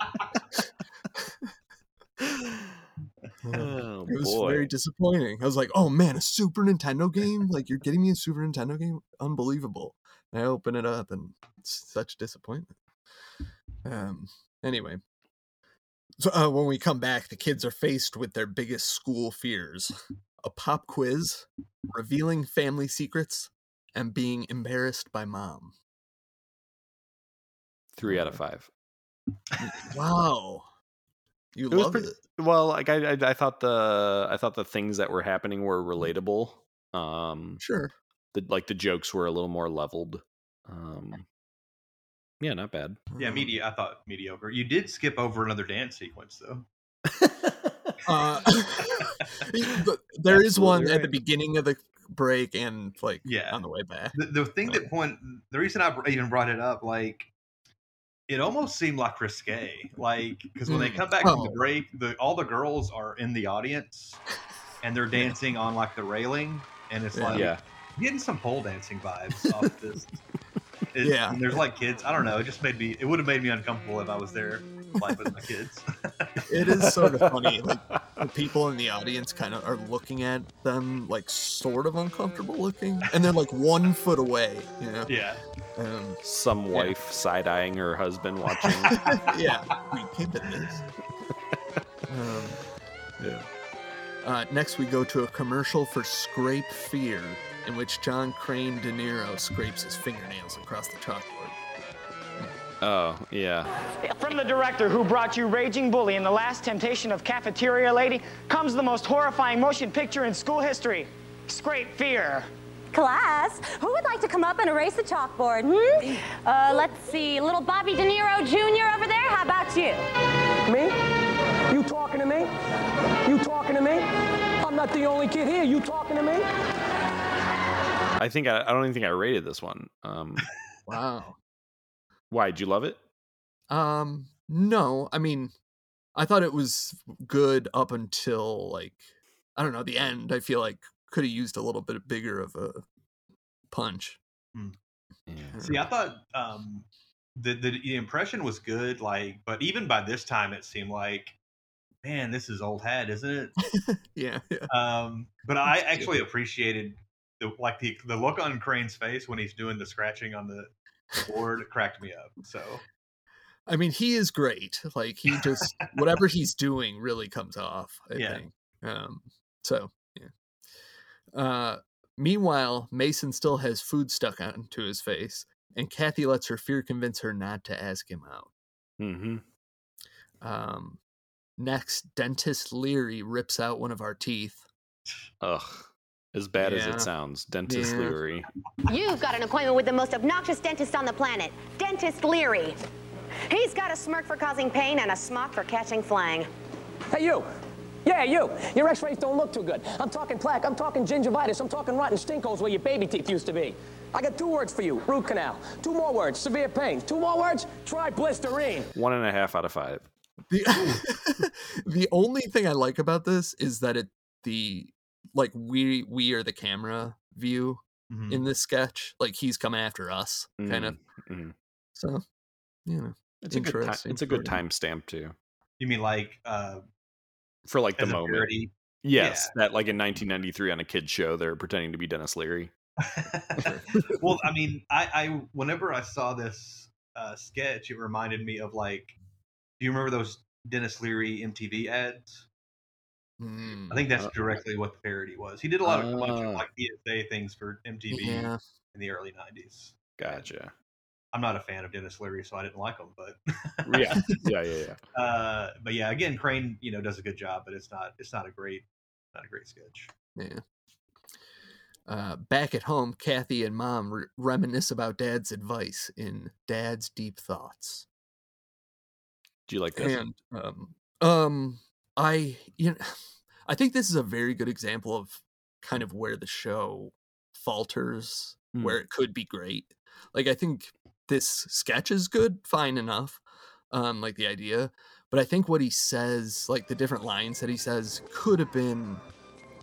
Oh It was boy. very disappointing. I was like, "Oh man, a Super Nintendo game! Like you're getting me a Super Nintendo game? Unbelievable!" And I open it up, and it's such disappointment. Um. Anyway, so uh, when we come back, the kids are faced with their biggest school fears: a pop quiz, revealing family secrets, and being embarrassed by mom. Three out of five. Wow, you It was love pretty- it. Well, like I, I, I thought the I thought the things that were happening were relatable. Um, Sure. the like the jokes were a little more leveled. Um, yeah, not bad. Yeah, media. I thought mediocre. You did skip over another dance sequence though. Uh, but there is one Absolutely at the beginning of the break and like Yeah. on the way back. The, the thing that point, the reason I even brought it up, like, it almost seemed like risque, like because when they Mm. come back from the Oh. break, the all the girls are in the audience, and they're dancing on like the railing, and it's Yeah. like Yeah. getting some pole dancing vibes off this. It, Yeah. and there's like kids. I don't know. It just made me. It would have made me uncomfortable if I was there, like with my kids. It is sort of funny. Like the people in the audience kind of are looking at them like sort of uncomfortable looking, and they're like one foot away. You know. yeah. Um, Some wife side eyeing her husband watching. yeah. We keep it this. Um, yeah. Uh, next, we go to a commercial for Scrape Fear, in which John Crane De Niro scrapes his fingernails across the chalkboard. Oh, yeah. From the director who brought you Raging Bully and The Last Temptation of Cafeteria Lady comes the most horrifying motion picture in school history Scrape Fear. Class, who would like to come up and erase the chalkboard? Hmm? Uh, let's see, little Bobby De Niro Jr. over there. How about you? Me? You talking to me? You talking to me? I'm not the only kid here. You talking to me? I think I, I don't even think I rated this one. Um, Wow. why? Did you love it? Um, no, I mean, I thought it was good up until like I don't know the end. I feel like could have used a little bit bigger of a punch. See, I thought um, the, the the impression was good, like, but even by this time, it seemed like, man, this is old hat, isn't it? Yeah, yeah. Um, but I actually appreciated the like the the look on Crane's face when he's doing the scratching on the board cracked me up. So I mean, he is great. Like he just whatever he's doing really comes off. I Yeah. think. Um. So yeah. Uh. Meanwhile, Mason still has food stuck onto his face, and Kathy lets her fear convince her not to ask him out. Mm-hmm. Um. Next, dentist Leary rips out one of our teeth. Ugh. As bad as it sounds, Dentist Yeah. Leary. You've got an appointment with the most obnoxious dentist on the planet, Dentist Leary. He's got a smirk for causing pain and a smock for catching flang. Hey, you. Yeah, you. Your x-rays don't look too good. I'm talking plaque. I'm talking gingivitis. I'm talking rotten stinkholes where your baby teeth used to be. I got two words for you. Root canal. Two more words. Severe pain. Two more words. Try blisterine. One and a half out of five. The the only thing I like about this is that it the like we we are the camera view Mhm. in this sketch. Like he's coming after us, kind of. Mhm. So, you know, It's a good time. It's a good for- timestamp too. you mean like uh, For like the moment. parody? Yes, that like in 1993 on a kid show, they're pretending to be Denis Leary. well, I mean, I, I whenever I saw this uh, sketch, it reminded me of like, do you remember those Denis Leary MTV ads? Mm, I think that's Uh, directly what the parody was. He did a lot of a bunch Ah. of like PSA things for MTV yeah. in the early '90s. Gotcha. I'm not a fan of Denis Leary, so I didn't like him. But Yeah, yeah, yeah, yeah. uh, but yeah, again, Crane, you know, does a good job, but it's not it's not a great not a great sketch. Yeah. Uh, back at home, Kathy and Mom re- reminisce about Dad's advice in Dad's Deep Thoughts. Do you like this? And um, um, I you know, I think this is a very good example of kind of where the show falters, Hmm. where it could be great. Like I think this sketch is good, fine enough, um, like the idea, but I think what he says, like the different lines that he says, could have been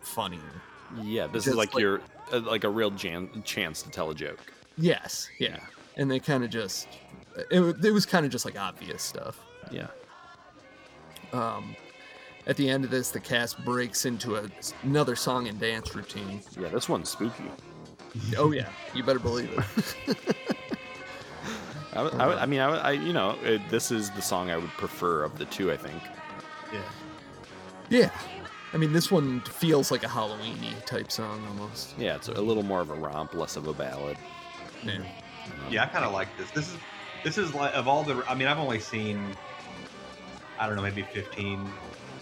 funnier. Yeah, this is like, like- your uh, like a real jan- chance to tell a joke. Yes, yeah, and they kind of just it, it was kind of just like obvious stuff. Yeah. Um, at the end of this, the cast breaks into a, another song and dance routine. Yeah, this one's spooky. Oh yeah, you better believe it. I, would- I, would- I mean, I, would- I you know, it, this is the song I would prefer of the two. I think. Yeah. Yeah, I mean this one feels like a Halloweeny type song almost. Yeah, it's a little more of a romp, less of a ballad. Yeah. Yeah, I kind of like this. This is this is like of all the. I mean, I've only seen, I don't know, maybe fifteen,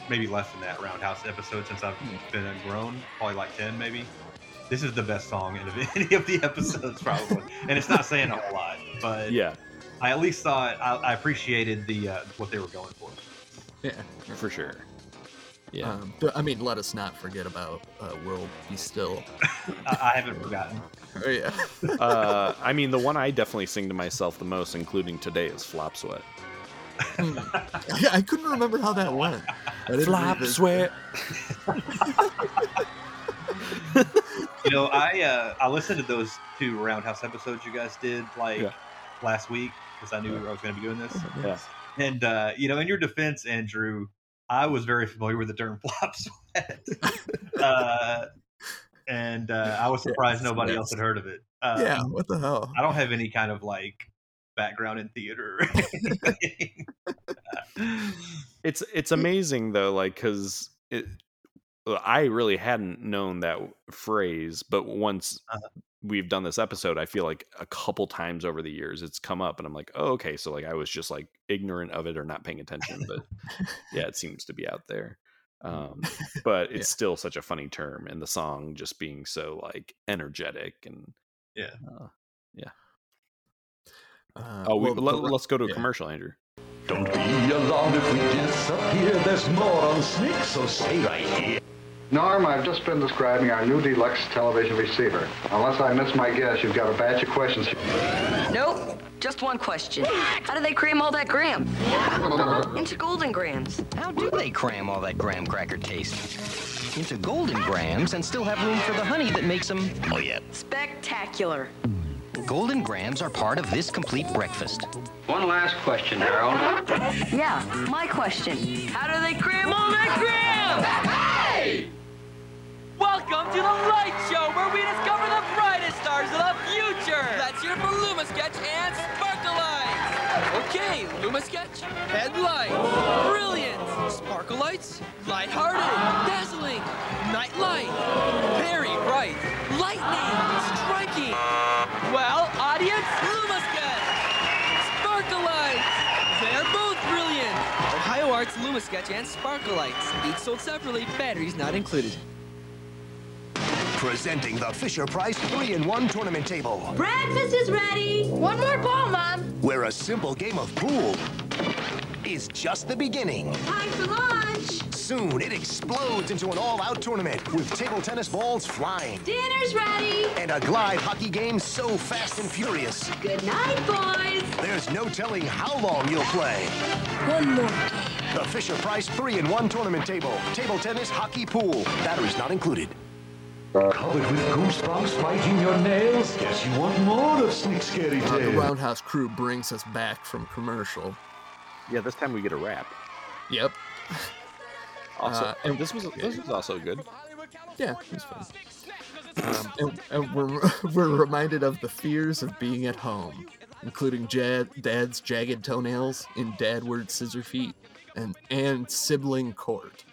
maybe less than that Roundhouse episode since I've been grown. Probably like ten, maybe. This is the best song in any of the episodes, probably, and it's not saying a whole lot, but Yeah, I at least thought I, I appreciated the uh, what they were going for. Yeah. for sure. Yeah. Um, th- I mean, let us not forget about uh, World Be Still. I, I haven't forgotten. Oh, yeah. uh, I mean, the one I definitely sing to myself the most, including today, is Flop Sweat. I, I couldn't remember how that went. I didn't Flop read sweat. You know, I uh, I listened to those two Roundhouse episodes you guys did like Yeah. last week because I knew I was going to be doing this. Yeah. And uh, you know, in your defense, Andrew, I was very familiar with the term flop sweat, uh, and uh, I was surprised nobody else had heard of it. Uh, Yeah, what the hell? I don't have any kind of like background in theater. It's it's amazing though, like because I really hadn't known that phrase, but once Uh-huh. we've done this episode, I feel like a couple times over the years it's come up, and I'm like, oh, okay, so like I was just like ignorant of it or not paying attention, but yeah, it seems to be out there. Um, but it's still such a funny term, and the song just being so like energetic and yeah, uh, yeah. Uh, oh, we, well, let, let's go to a yeah. commercial, Andrew. Don't be alarmed if we disappear. There's more on Snick, so stay right here. Norm, I've just been describing our new deluxe television receiver. Unless I miss my guess, you've got a batch of questions. Nope. Just one question. How do they cram all that gram? Into golden grams. How do they cram all that graham cracker taste? Into golden grams and still have room for the honey that makes them, oh yeah. Spectacular. Golden grams are part of this complete breakfast. One last question, Harold. Yeah, my question. How do they cram all that gram? Hey! Welcome to the Light Show, where we discover the brightest stars of the future. Let's hear for Luma Sketch and Sparkle Lights. Okay, Luma Sketch, headlight, brilliant, Sparkle Lights, lighthearted, dazzling, night light, very bright, lightning, striking. Well, audience, Luma Sparkalites! They're both brilliant. Ohio Arts Luma Sketch and Sparkle Lights, each sold separately, batteries not included. Presenting the Fisher Price 3-in-1 tournament table, Breakfast is ready. One more ball, Mom. where a simple game of pool is just the beginning. Time for lunch. Soon, it explodes into an all-out tournament with table tennis balls flying Dinner's ready. and a glide hockey game so fast and furious. Good night, boys. There's no telling how long you'll play. One more. The Fisher Price 3-in-1 tournament table. Table tennis, hockey, pool. Batteries not included. Covered with goosebumps biting your nails? Guess you want more of Snick Scary Uh, the Roundhouse crew brings us back from commercial. Yeah, this time we get a rap. Yep. Also, Uh, and this was this was also good. Yeah, it was fun. Um, and, and we're, we're reminded of the fears of being at home, including Jad, Dad's jagged toenails in Dadward scissor feet and and sibling court.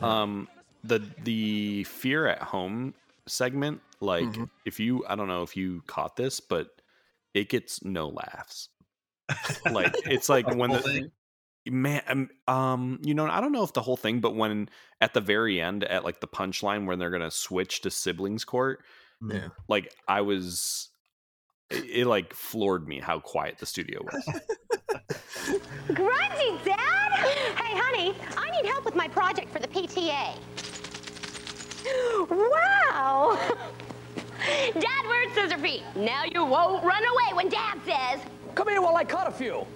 Um, the the fear at home segment, like Mhm. if you, I don't know if you caught this, but it gets no laughs. like it's like when the thing? Man, um, um, you know, I don't know if the whole thing, but when at the very end, at like the punchline when they're gonna switch to siblings court, Yeah. like I was. It, it like floored me how quiet the studio was. Grungy, Dad! Hey, honey, I need help with my project for the PTA. Wow! Dad, where's Scissor Feet? Now you won't run away when Dad says. Come here while I cut a few.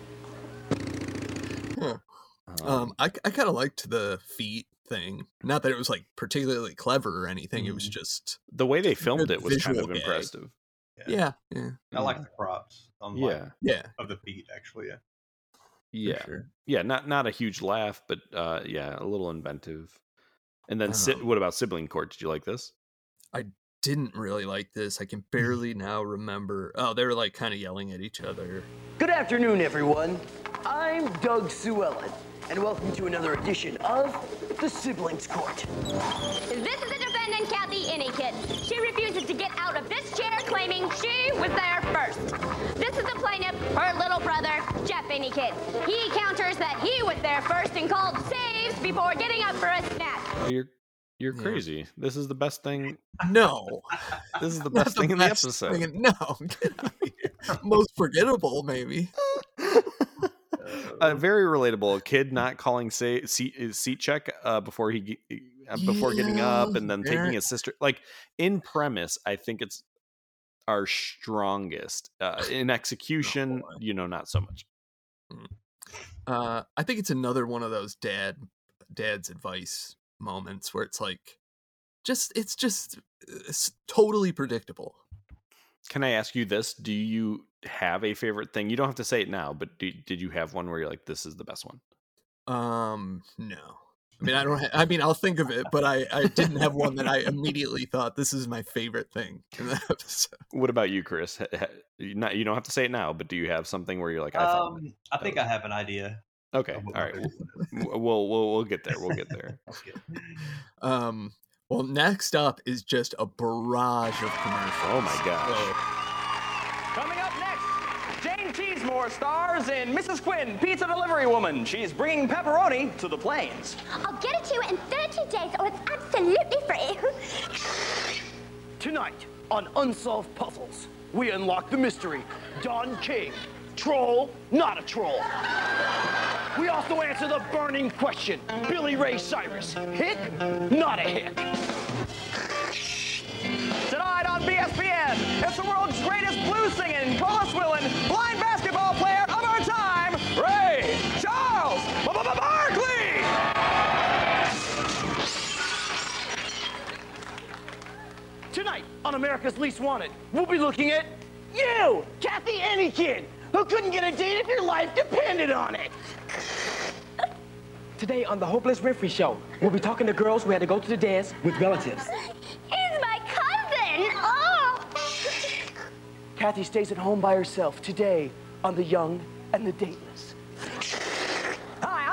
Huh. Um, I, I kind of liked the feet thing. Not that it was like particularly clever or anything. It was just the way they filmed it was kind of gag. impressive. Yeah, yeah. I like the props. On like, Yeah. Yeah. Of the feet, actually. Yeah. yeah sure. yeah not not a huge laugh but uh yeah a little inventive and then si- Um, what about sibling court did you like this I didn't really like this. I can barely now remember. Oh, they were like kind of yelling at each other. Good afternoon, everyone. I'm Doug Suellen, and welcome to another edition of the Siblings Court. This is the defendant, Kathy Innykit. She refuses to get out of this chair claiming she was there first. This is the plaintiff, her little brother, Jeff Innykit. He counters that he was there first and called saves before getting up for a snack. You're you're crazy this is the best thing No, this is the Not best thing in the best episode thing No, get out of here. most forgettable maybe. uh, very relatable. A kid not calling say seat seat check uh, before he ge- uh, before getting up, and then taking his sister. Like in premise, I think it's our strongest. Uh, in execution, you know, not so much. Uh, I think it's another one of those dad dad's advice moments where it's like, just it's just it's totally predictable. Can I ask you this? Do you have a favorite thing? You don't have to say it now, but do, did you have one where you're like, this is the best one? Um, no. I mean, I don't. Ha- I mean, I'll think of it, but I I didn't have one that I immediately thought this is my favorite thing in the episode. What about you, Chris? Ha- ha- you not you don't have to say it now, but do you have something where you're like, I thought, Um, I think I have an idea. okay, all right, we'll, we'll we'll we'll get there. We'll get there. Um. Well, next up is just a barrage of commercials. Oh my gosh. Coming up next, Jane Teasmore stars in Mrs. Quinn, Pizza Delivery Woman. She's bringing pepperoni to the plains. I'll get it to you in 30 days or it's absolutely free. Tonight on Unsolved Puzzles, we unlock the mystery. Don King, troll, not a troll. We also answer the burning question. Billy Ray Cyrus, hick, not a hick. Tonight on BSPN, it's the world's greatest blues singing, chorus willing, blind basketball player of our time, Ray Charles Barkley. Tonight on America's Least Wanted, we'll be looking at you, Kathy Anykin, who couldn't get a date if your life depended on it. Today on the Hopeless Winfrey Show, we'll be talking to girls who had to go to the dance with relatives. He's my cousin. Oh. Kathy stays at home by herself today on The Young and the Dateless.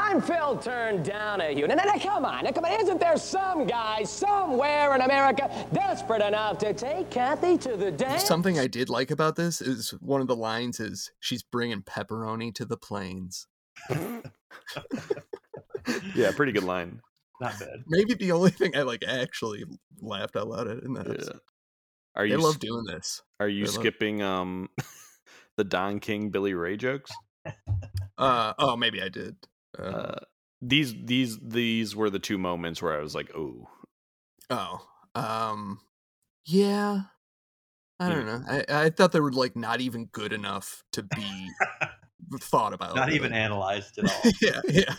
Hi, I'm Phil Turned Down a Now, now, now, come on, now, come on. Isn't there some guy somewhere in America desperate enough to take Kathy to the dance? Something I did like about this is one of the lines is she's bringing pepperoni to the plains. yeah, pretty good line. Not bad. Maybe the only thing I like actually laughed out loud at in that. episode. Are They you love s- doing this. Are you They love- skipping um the Don King Billy Ray jokes? Uh oh, maybe I did. Uh, Uh, these these these were the two moments where I was like, oh, oh, um, yeah. I don't know. I, I thought they were like not even good enough to be thought about. Not even analyzed at all. yeah, yeah.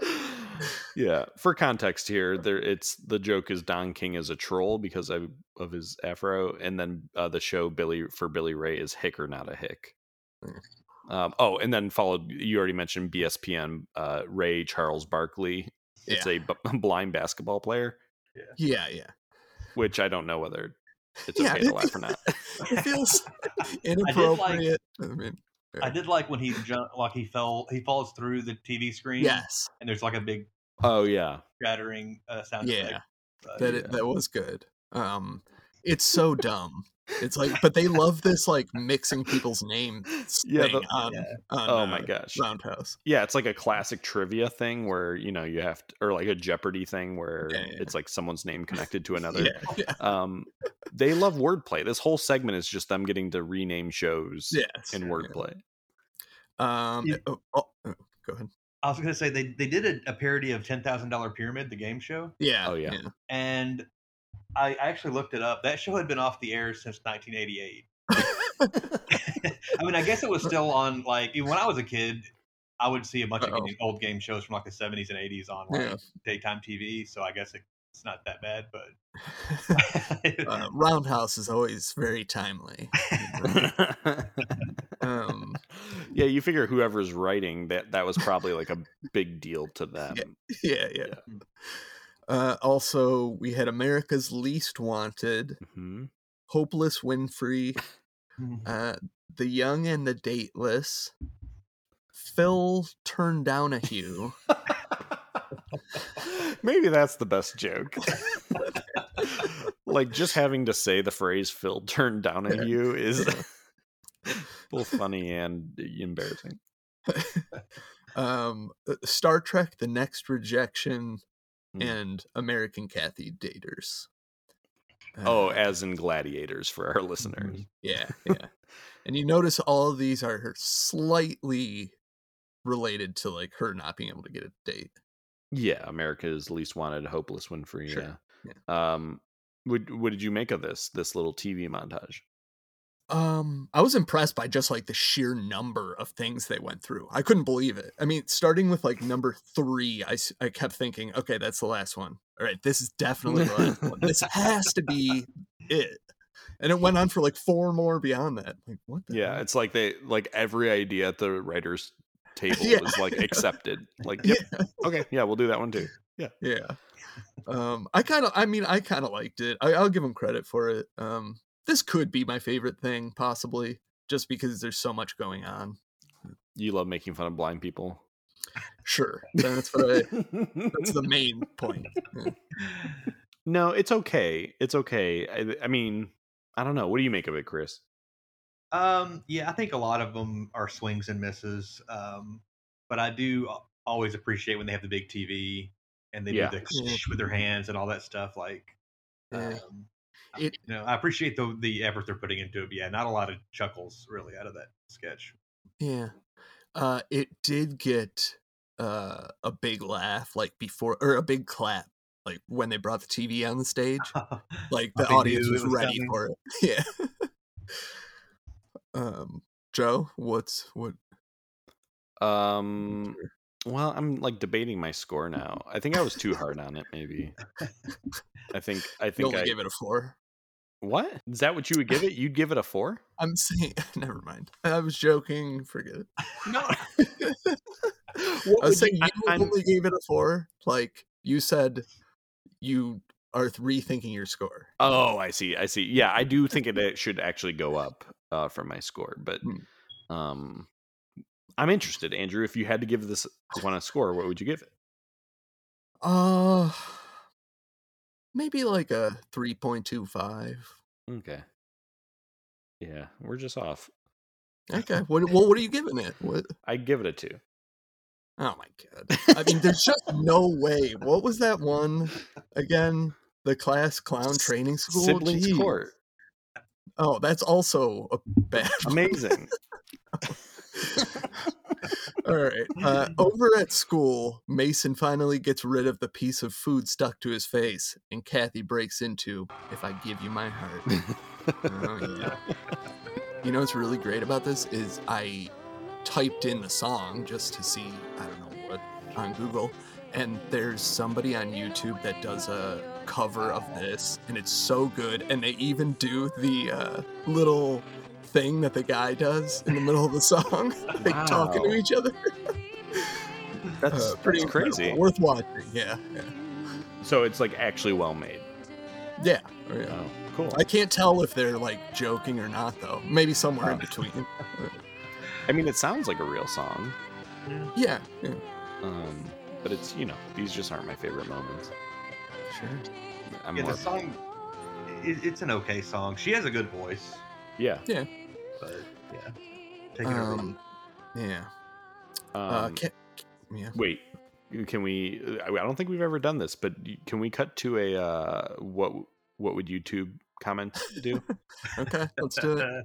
yeah. For context here, there it's the joke is Don King is a troll because of, of his afro, and then uh, the show Billy for Billy Ray is hick or not a hick. Um, oh, and then followed. You already mentioned BSPN. Uh, Ray Charles Barkley. It's Yeah. a b- blind basketball player, Yeah, yeah. which I don't know whether it's Yeah, okay to laugh or not. It feels inappropriate. I, mean, I did like when he jump, like he fell, he falls through the TV screen. Yes. and there's like a big Oh yeah, shattering uh, sound. yeah, effect. Uh, that it, that was good. Um, it's so dumb. It's like, but they love this like mixing people's names Yeah, thing the- on, yeah. on, Oh my uh, gosh. Roundhouse. Yeah, it's like a classic trivia thing where you know you have to, or like a Jeopardy thing where Yeah, yeah. it's like someone's name connected to another. Yeah, yeah. Um, they love wordplay. This whole segment is just them getting to rename shows Yes, in wordplay. Um, Yeah. oh, oh, oh, go ahead. I was gonna say they they did a, a parody of Ten Thousand Dollar Pyramid, the game show, Yeah. Oh yeah. and I, I actually looked it up. That show had been off the air since 1988. I mean, I guess it was still on. Like even when I was a kid, I would see a bunch Uh-oh. of old game shows from like the 70s and 80s on like Yeah. daytime TV. So I guess it, it's not that bad, but Uh, Roundhouse is always very timely. um, yeah, you figure whoever's writing that that was probably like a big deal to them. yeah, yeah. Uh, also, we had America's Least Wanted, hmm Hopeless Winfrey, uh, The Young and the Dateless, Phil Turned Down a Hue. Maybe that's the best joke. like just having to say the phrase "Phil turned down at you" is both funny and embarrassing. um, uh, Star Trek: The Next Rejection, Hmm. and American Kathy Daters. Oh, as in gladiators for our listeners. Mm-hmm. Yeah, yeah. and you notice all of these are slightly related to like her not being able to get a date. Yeah, America's least wanted, hopeless Winfrey. Sure, Yeah. Um, what what did you make of this this little TV montage? Um, I was impressed by just like the sheer number of things they went through. I couldn't believe it. I mean, starting with like number three, i, I kept thinking, okay, that's the last one. All right, this is definitely the last one. This has to be it. And it went on for like four more beyond that. Like, what the Yeah, it's like they like every idea at the writers' table Yeah. was like accepted. Like, yep, okay, yeah, we'll do that one too. Yeah, yeah um i kind of i mean i kind of liked it I, i'll give them credit for it um this could be my favorite thing possibly just because there's so much going on you love making fun of blind people. sure that's what i that's the main point Yeah. No, it's okay. It's okay. I, I mean, I don't know. What do you make of it, Chris? Um, yeah, I think a lot of them are swings and misses. Um, but I do always appreciate when they have the big TV and they Yeah. do the with their hands and all that stuff. Like, Yeah. um, It- you know, I appreciate the the effort they're putting into it. But yeah, not a lot of chuckles really out of that sketch. yeah uh it did get uh a big laugh like before or a big clap like when they brought the tv on the stage like Like the audience was was ready coming? for it yeah um joe what's what Um, well, I'm like debating my score now. I think I was too hard on it. Maybe. I think. I think I gave it a four What is that? What you would give it? You'd give it a four? I'm saying, never mind. I was joking. Forget it. No. I was saying you- you I- only gave it a four. Like you said, you are rethinking your score. Oh, I see. I see. Yeah, I do think it, it should actually go up uh, from my score, but Hmm. um, I'm interested, Andrew. If you had to give this one a score, what would you give it? Uh, maybe like a three point two five. Okay. Yeah, we're just off. Okay. What? Well, what are you giving it? What? I'd give it a two. Oh my god. I mean, there's just no way. What was that one again? The class clown training school. Siblings Jeez. Court. Oh, that's also a bad. one. Amazing. All right. Uh, over at school, Mason finally gets rid of the piece of food stuck to his face, and Kathy breaks into "If I Give You My Heart." oh, yeah. You know what's really great about this is I typed in the song just to see I don't know what on Google, and there's somebody on YouTube that does a cover of this, and it's so good. And they even do the uh, little thing that the guy does in the middle of the song, like talking to each other. That's Uh, pretty that's crazy. Worth watching. Yeah. Yeah. So it's like actually well made. yeah. oh, yeah. Oh, cool. I can't tell if they're like joking or not, though. Maybe somewhere in between. I mean, it sounds like a real song. Yeah. yeah. Um, but it's you know these just aren't my favorite moments. Sure. I'm yeah, more, the song, it, it's an okay song. She has a good voice, yeah. Yeah. But yeah, take it or leave Um, yeah. Um, uh, ca- yeah. Wait, can we? I I don't think we've ever done this, but can we cut to a uh, what? What would YouTube comment do? Okay, let's do it.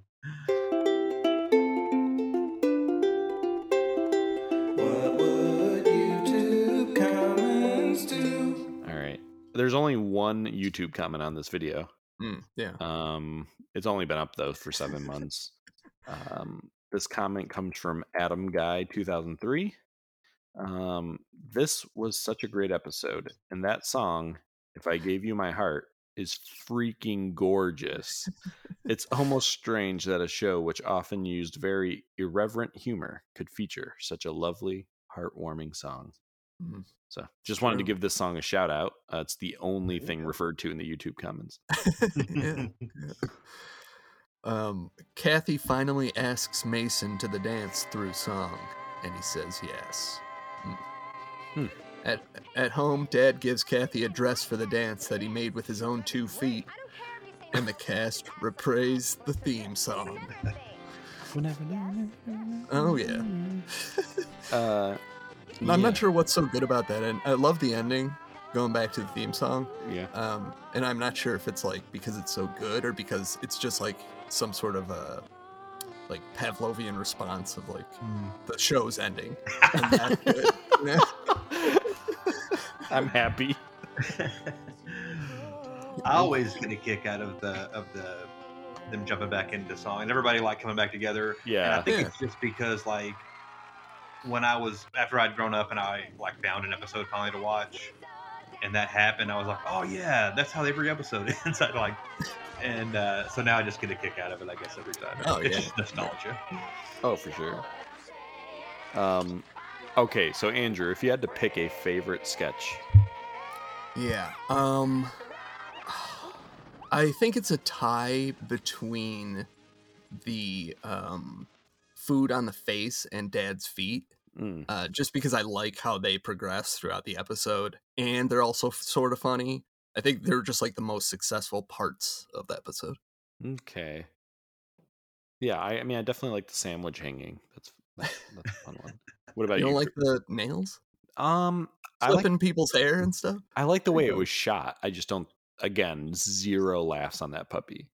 What would YouTube comments do? All right. There's only one YouTube comment on this video. Mm, yeah. Um, it's only been up though for seven months. Um, this comment comes from Adam Guy 2003. Um, this was such a great episode, and that song, "If I Gave You My Heart," is freaking gorgeous. it's almost strange that a show which often used very irreverent humor could feature such a lovely, heartwarming song. Mhm. So, just wanted to give this song a shout out. Uh, it's the only thing referred to in the YouTube comments. yeah. Um, Kathy finally asks Mason to the dance through song, and he says yes. Hmm. Hmm. At at home, Dad gives Kathy a dress for the dance that he made with his own two feet, and the cast reprise the theme song. Oh yeah. Uh, I'm not sure what's so good about that, and I love the ending. going back to the theme song. Yeah. Um, and I'm not sure if it's like because it's so good or because it's just like some sort of a like Pavlovian response of like hmm. the show's ending. And that's good. I'm happy. I always get a kick out of the of the them jumping back into song and everybody like coming back together. And Yeah. I think Yeah. it's just because like when I was after I'd grown up and I like found an episode finally to watch, and that happened, I was like, oh yeah, that's how every episode ends. I like, and uh, so now I just get a kick out of it. I guess every time. Oh, it's yeah. just nostalgia. Oh, for sure. Um, okay, so Andrew, if you had to pick a favorite sketch, Yeah. Um I think it's a tie between the um food on the face and dad's feet. Mm. Uh, just because I like how they progress throughout the episode, and they're also f- sort of funny. I think they're just like the most successful parts of the episode. okay. Yeah, I, I mean, I definitely like the sandwich hanging. That's that's, that's a fun one. What about you you? don't like the nails Um, I like people's hair and stuff? I like the way it was shot. I just don't. Again, zero laughs on that puppy.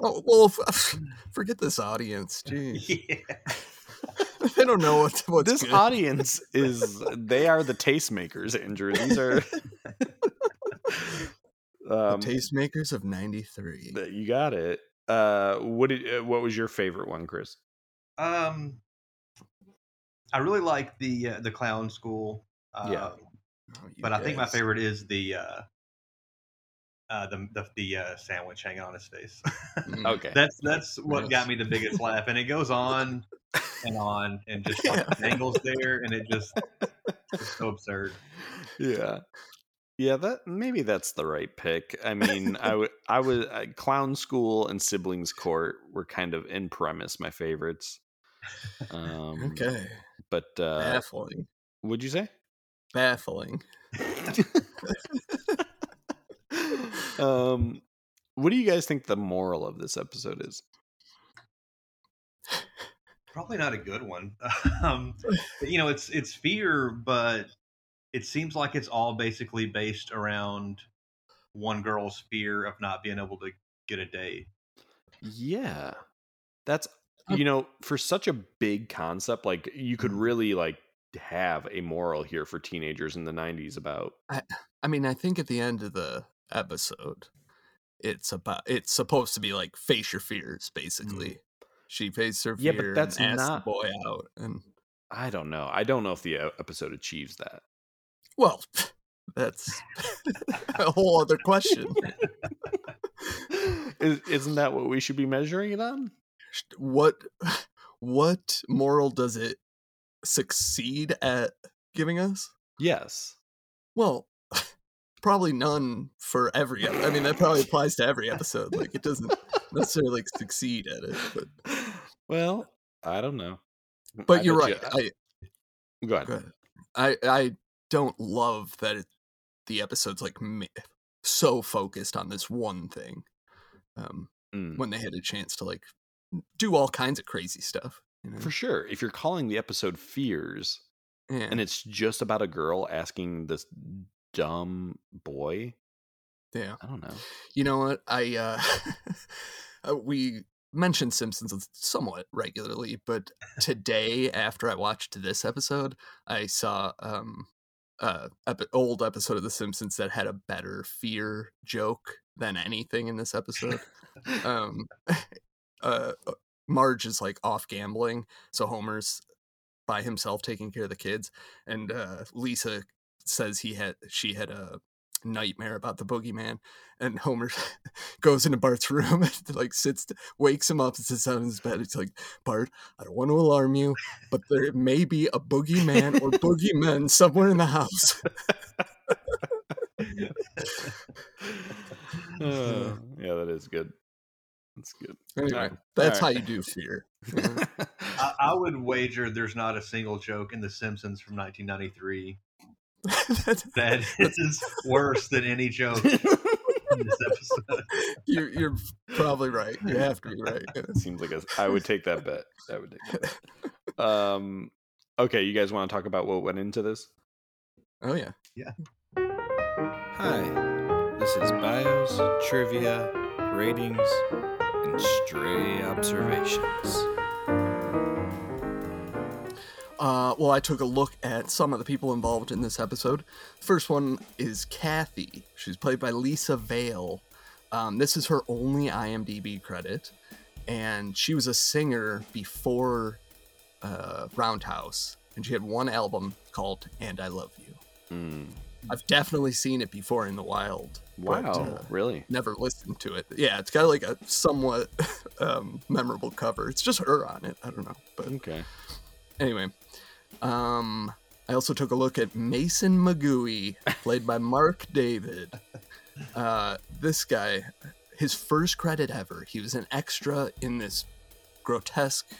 Oh well, f- forget this audience. Jeez, they don't know what this good. audience is. They are the tastemakers, Andrew. These are the um, tastemakers of '93. You got it. Uh, what did? Uh, what was your favorite one, Chris? Um, I really like the uh, the clown school. Uh, Yeah. but I think my favorite is the uh, uh, the the, the uh, sandwich hanging on his face. Okay. that's that's what Nice. got me the biggest laugh, and it goes on and on, and just like, angles there, and it just it's so absurd. Yeah. Yeah, that maybe that's the right pick. I mean, I would, I was uh, Clown School and Siblings Court were kind of in premise my favorites. Um, Okay, but uh, baffling, would you say? baffling. Um, what do you guys think the moral of this episode is? Probably not a good one. um, you know, it's it's fear, but it seems like it's all basically based around one girl's fear of not being able to get a date. Yeah, that's you know for such a big concept, like you could really like have a moral here for teenagers in the '90s about I, I mean, I think at the end of the episode, it's about it's supposed to be like face your fears, basically. She faced her Mm. Yeah, but that's and asked not- the boy out, and I don't know. I don't know if the uh, episode achieves that. Well, that's a whole other question. Is, isn't that what we should be measuring it on? what what moral does it succeed at giving us? Yes. Well, probably none for every. I mean, that probably applies to every episode. Like, it doesn't necessarily like, succeed at it, but Well, I don't know. but I you're right. you- I Go ahead. Go ahead. I I don't love that it, the episode's like so focused on this one thing. Um, Mm. when they had a chance to like do all kinds of crazy stuff. You know? For sure. If you're calling the episode Fears Yeah. and it's just about a girl asking this dumb boy, yeah. I don't know. You know what? I uh, uh, we mention Simpsons somewhat regularly, but today after I watched this episode, I saw um uh epi- old episode of The Simpsons that had a better fear joke than anything in this episode. um uh Marge is like off gambling, so Homer's by himself taking care of the kids and uh Lisa says he had she had a nightmare about the boogeyman and Homer goes into Bart's room and like sits wakes him up and sits down in his bed it's like Bart I don't want to alarm you but there may be a boogeyman or boogeymen somewhere in the house Uh, yeah, that is good. That's good. anyway Alright, that's how you do fear? I, I would wager there's not a single joke in The Simpsons from 1993 that is worse than any joke in this episode. you're, you're probably right you have to be right yeah. Seems like a, I would take that bet. I would take that bet. Um, okay, you guys want to talk about what went into this? oh yeah Yeah. Hi, this is bios, trivia, ratings, and stray observations. Uh, well, I took a look at some of the people involved in this episode. First one is Kathy. She's played by Lisa Vale. Um, this is her only IMDb credit, and she was a singer before uh, Roundhouse, and she had one album called "And I Love You." Hmm. I've definitely seen it before in the wild. but, Wow, uh, really? Never listened to it. Yeah, it's got like a somewhat um, memorable cover. It's just her on it. I don't know, but okay. Anyway, um, I also took a look at Mason Magui, played by Mark David. Uh, this guy, his first credit ever, he was an extra in this grotesque,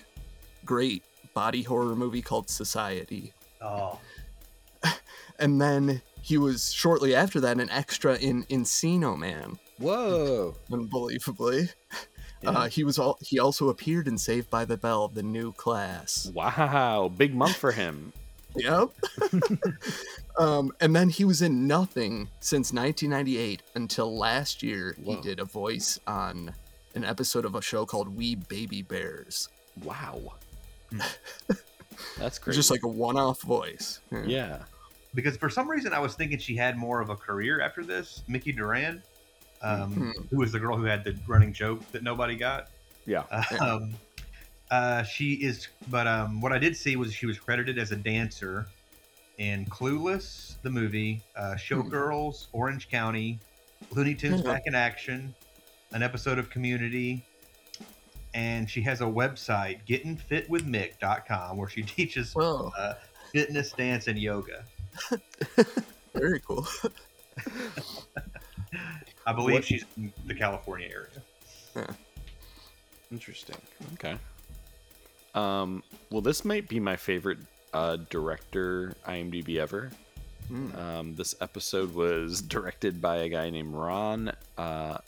great body horror movie called Society. Oh. And then he was shortly after that an extra in Encino Man. Whoa! Unbelievably. Yeah. Uh, he was all. He also appeared in Saved by the Bell, the new class. Wow, big month for him. Yep. um, and then he was in nothing since 1998 until last year. He did a voice on an episode of a show called We Baby Bears. Wow. That's crazy. Just like a one-off voice. Yeah. Because for some reason I was thinking she had more of a career after this. Mickey Duran, um, who was the girl who had the running joke that nobody got. Yeah. Um, uh, she is, but um, what I did see was she was credited as a dancer in Clueless, the movie, uh, Showgirls, Orange County, Looney Tunes Hmm. Back in Action, an episode of Community, and she has a website, gettingfitwithmick.com, where she teaches uh, fitness, dance, and yoga. Very cool. I believe What- she's in the California area. Interesting. Okay. Um, well, this might be my favorite uh, director IMDb ever. Hmm. Um, this episode was directed by a guy named Ron uh,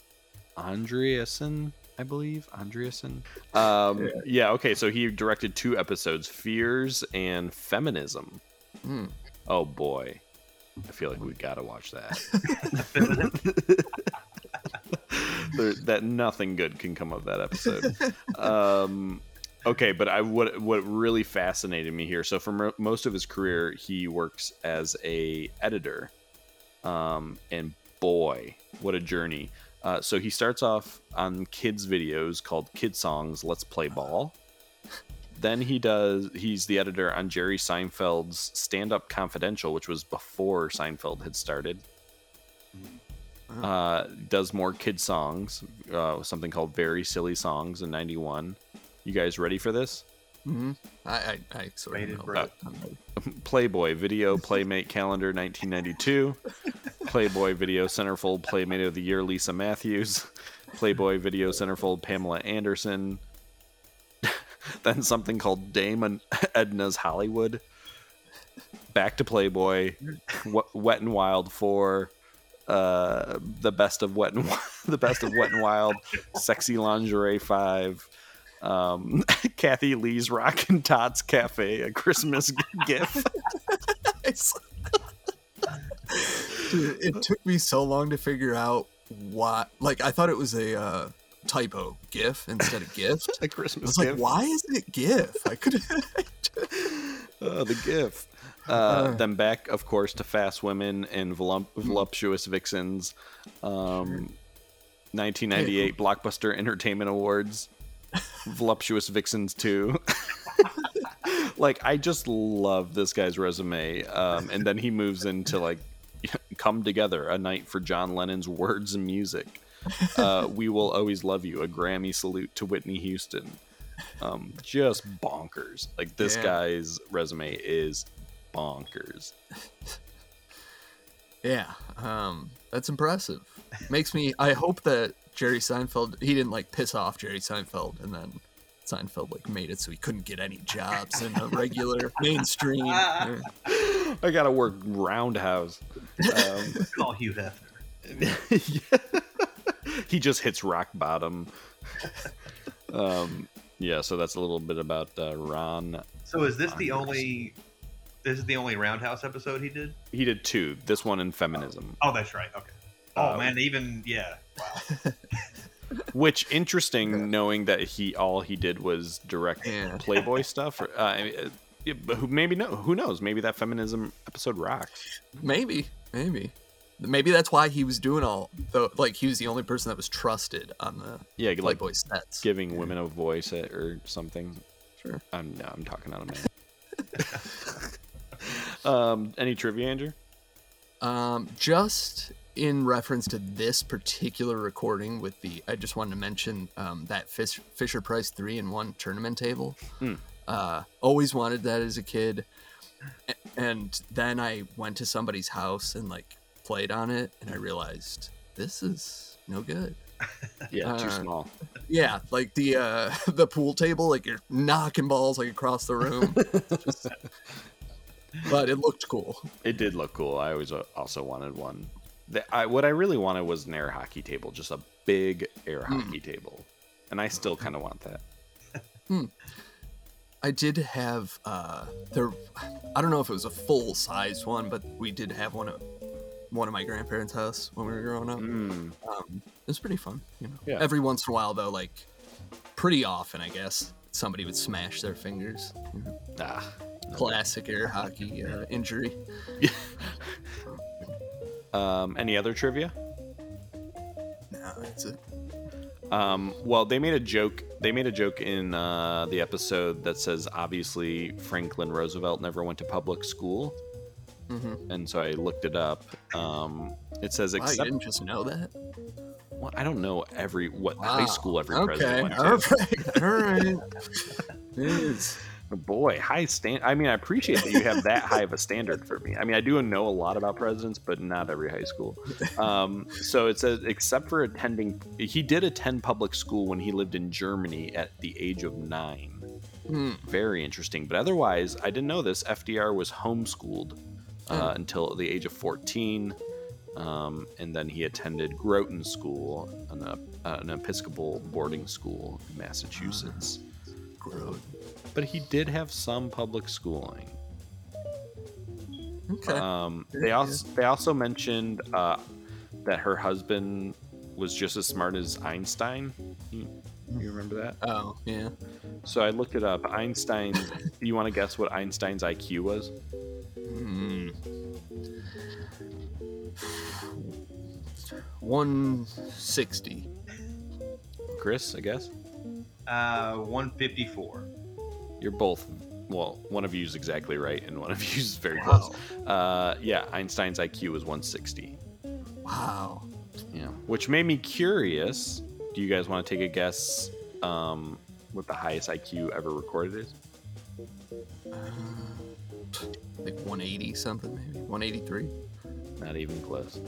Andreasen, I believe. Andreasen. Um, Yeah. yeah. Okay. So he directed two episodes: Fears and Feminism. Hmm. Oh boy, I feel like we gotta watch that. there, that nothing good can come of that episode. Um, okay, but I what what really fascinated me here. So for mo- most of his career, he works as a editor, um, and boy, what a journey! Uh, so he starts off on kids videos called Kidsongs Let's Play Ball. Then he does. He's the editor on Jerry Seinfeld's Stand Up Confidential, which was before Seinfeld had started. Uh, does more kid songs, uh, something called Very Silly Songs in '91. You guys ready for this? hmm I, I, I sort of know. Uh, Playboy Video Playmate Calendar 1992. Playboy Video Centerfold Playmate of the Year Lisa Matthews. Playboy Video Centerfold Pamela Anderson. then something called Dame Edna's Hollywood. Back to Playboy. Wet, and Wild for Uh, the best of Wet and the best of Wet and Wild. Sexy Lingerie 5. Um, Kathie Lee's Rockin' Tots Cafe, a Christmas gift. Dude, it took me so long to figure out what. Like, I thought it was a uh, typo GIF instead of gift. a Christmas like, gift. why is it GIF? I could. Oh, the GIF. Uh, then back, of course, to Fast Women and Voluptuous Vixens. Um, 1998 Blockbuster Entertainment Awards. Voluptuous Vixens 2. like, I just love this guy's resume. Um, and then he moves into, like, Come Together, a night for John Lennon's words and music. Uh, we Will Always Love You, a Grammy salute to Whitney Houston. Um, just bonkers. Like, this Yeah. guy's resume is bonkers. Yeah, um, that's impressive. Makes me. I hope that Jerry Seinfeld he didn't like piss off Jerry Seinfeld, and then Seinfeld like made it so he couldn't get any jobs in the regular mainstream. I gotta work Roundhouse. Um, Call Hugh Hefner. he just hits rock bottom. Um, yeah, so that's a little bit about uh, Ron. So is this the only this is the only Roundhouse episode he did. He did two. This one in feminism. Oh, that's right. Okay. Oh Um, man, even yeah. Wow. Which interesting, knowing that he all he did was direct Playboy stuff. Or, uh, I mean, uh, but who maybe no, who knows? Maybe that feminism episode rocks. Maybe, maybe, maybe that's why he was doing all. The, like he was the only person that was trusted on the Yeah, like Playboy sets. giving women a voice uh, or something. Sure. I'm no, I'm talking out of man. um, any trivia, Andrew? Um, just in reference to this particular recording with the, I just wanted to mention um, that Fish, Fisher Price three in one tournament table. Hmm. Uh, always wanted that as a kid, and then I went to somebody's house and like played on it, and I realized this is no good. Yeah, too Uh, small. Yeah, like the uh, the pool table, like you're knocking balls like across the room. Just- but it looked cool. It did look cool. I always uh, also wanted one. The, I, what I really wanted was an air hockey table, just a big air Hmm. hockey table, and I still kind of want that. Hmm. I did have uh there I don't know if it was a full size one, but we did have one one of my grandparents' house when we were growing up. Um, it was pretty fun, you know. Yeah. Every once in a while though, like pretty often I guess, somebody would smash their fingers. you know. Ah. Classic air hockey uh, injury. Um, any other trivia? No, that's it. Um, well, they made a joke. They made a joke in uh, the episode that says obviously Franklin Roosevelt never went to public school, Mhm. and so I looked it up. Um, it says Wow, you didn't just know that? well, I don't know every what high school every Okay, president went to. all right, all right. Yes. Boy, high stand. I mean, I appreciate that you have that high of a standard for me. I mean, I do know a lot about presidents, but not every high school. Um, so it says, except for attending, he did attend public school when he lived in Germany at the age of nine. Hmm. Very interesting. But otherwise, I didn't know this. FDR was homeschooled uh, Hmm. until the age of 14. Um, and then he attended Groton School, an, uh, an Episcopal boarding school in Massachusetts. Groton. But he did have some public schooling. Okay. Um, they also they also mentioned uh, that her husband was just as smart as Einstein. You, you remember that? Oh, yeah. So I looked it up. Einstein. you want to guess what Einstein's IQ was? Hmm. 160. Chris, I guess. Uh, 154. You're both. Well, one of you is exactly right, and one of you is very Wow. close. Uh, yeah, Einstein's IQ was 160. Wow. Yeah, which made me curious. Do you guys want to take a guess um, what the highest IQ ever recorded is? Like 180 something, maybe 183. Not even close.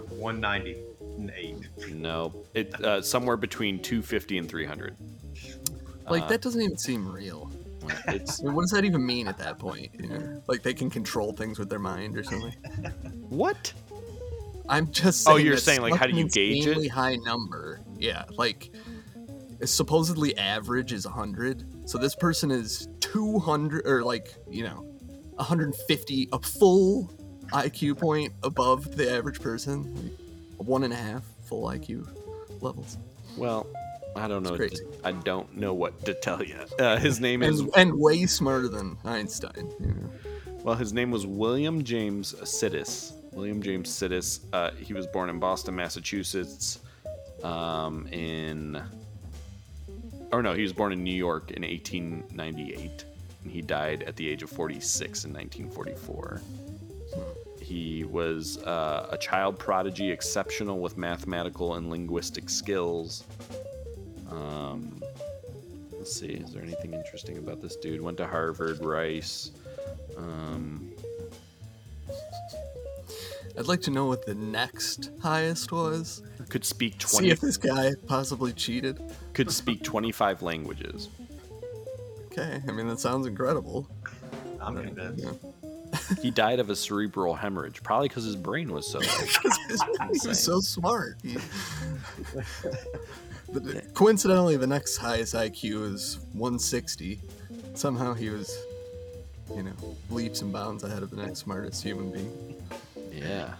190 and 8. No, it uh, somewhere between 250 and 300. Like Uh, that doesn't even seem real. It's what does that even mean at that point? You know, like they can control things with their mind or something. What? I'm just. Oh, you're saying, like, how do you gauge it? insanely High number. Yeah, like supposedly average is 100. So this person is 200 or like you know 150, a full IQ point above the average person. Like, one and a half full IQ levels. Well, I don't know. Crazy. I don't know what to tell you. Uh, his name is and, and way smarter than Einstein. You know? Well, his name was William James Sidis. William James Sidis. Uh, he was born in Boston, Massachusetts. Um, in, or no, he was born in New York in 1898, and he died at the age of 46 in 1944. He was uh, a child prodigy, exceptional with mathematical and linguistic skills. Um, let's see, is there anything interesting about this dude? Went to Harvard, Rice. Um, I'd like to know what the next highest was. could speak See 20 if this guy possibly cheated. could speak 25 languages. Okay, I mean that sounds incredible. I'm convinced. He died of a cerebral hemorrhage, probably because his brain was so. he was so smart. He- But uh, coincidentally, the next highest IQ is 160. Somehow he was you know, leaps and bounds ahead of the next smartest human being. Yeah.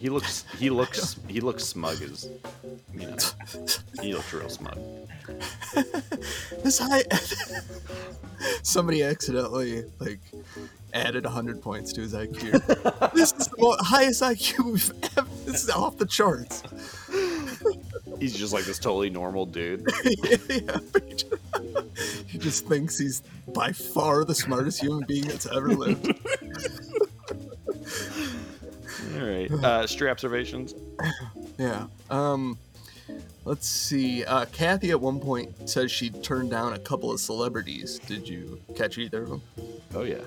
He looks he looks he looks smug as you know. He looks real smug. This high. Somebody accidentally like added 100 points to his IQ. this is the mo- highest IQ we've ever. This is off the charts. He's just like this totally normal dude. yeah, he just- thinks he's by far the smartest human being that's ever lived. All right. Uh stray observations. Yeah. Um let's see. Uh Kathy at one point says she turned down a couple of celebrities. Did you catch either of them? Oh yeah.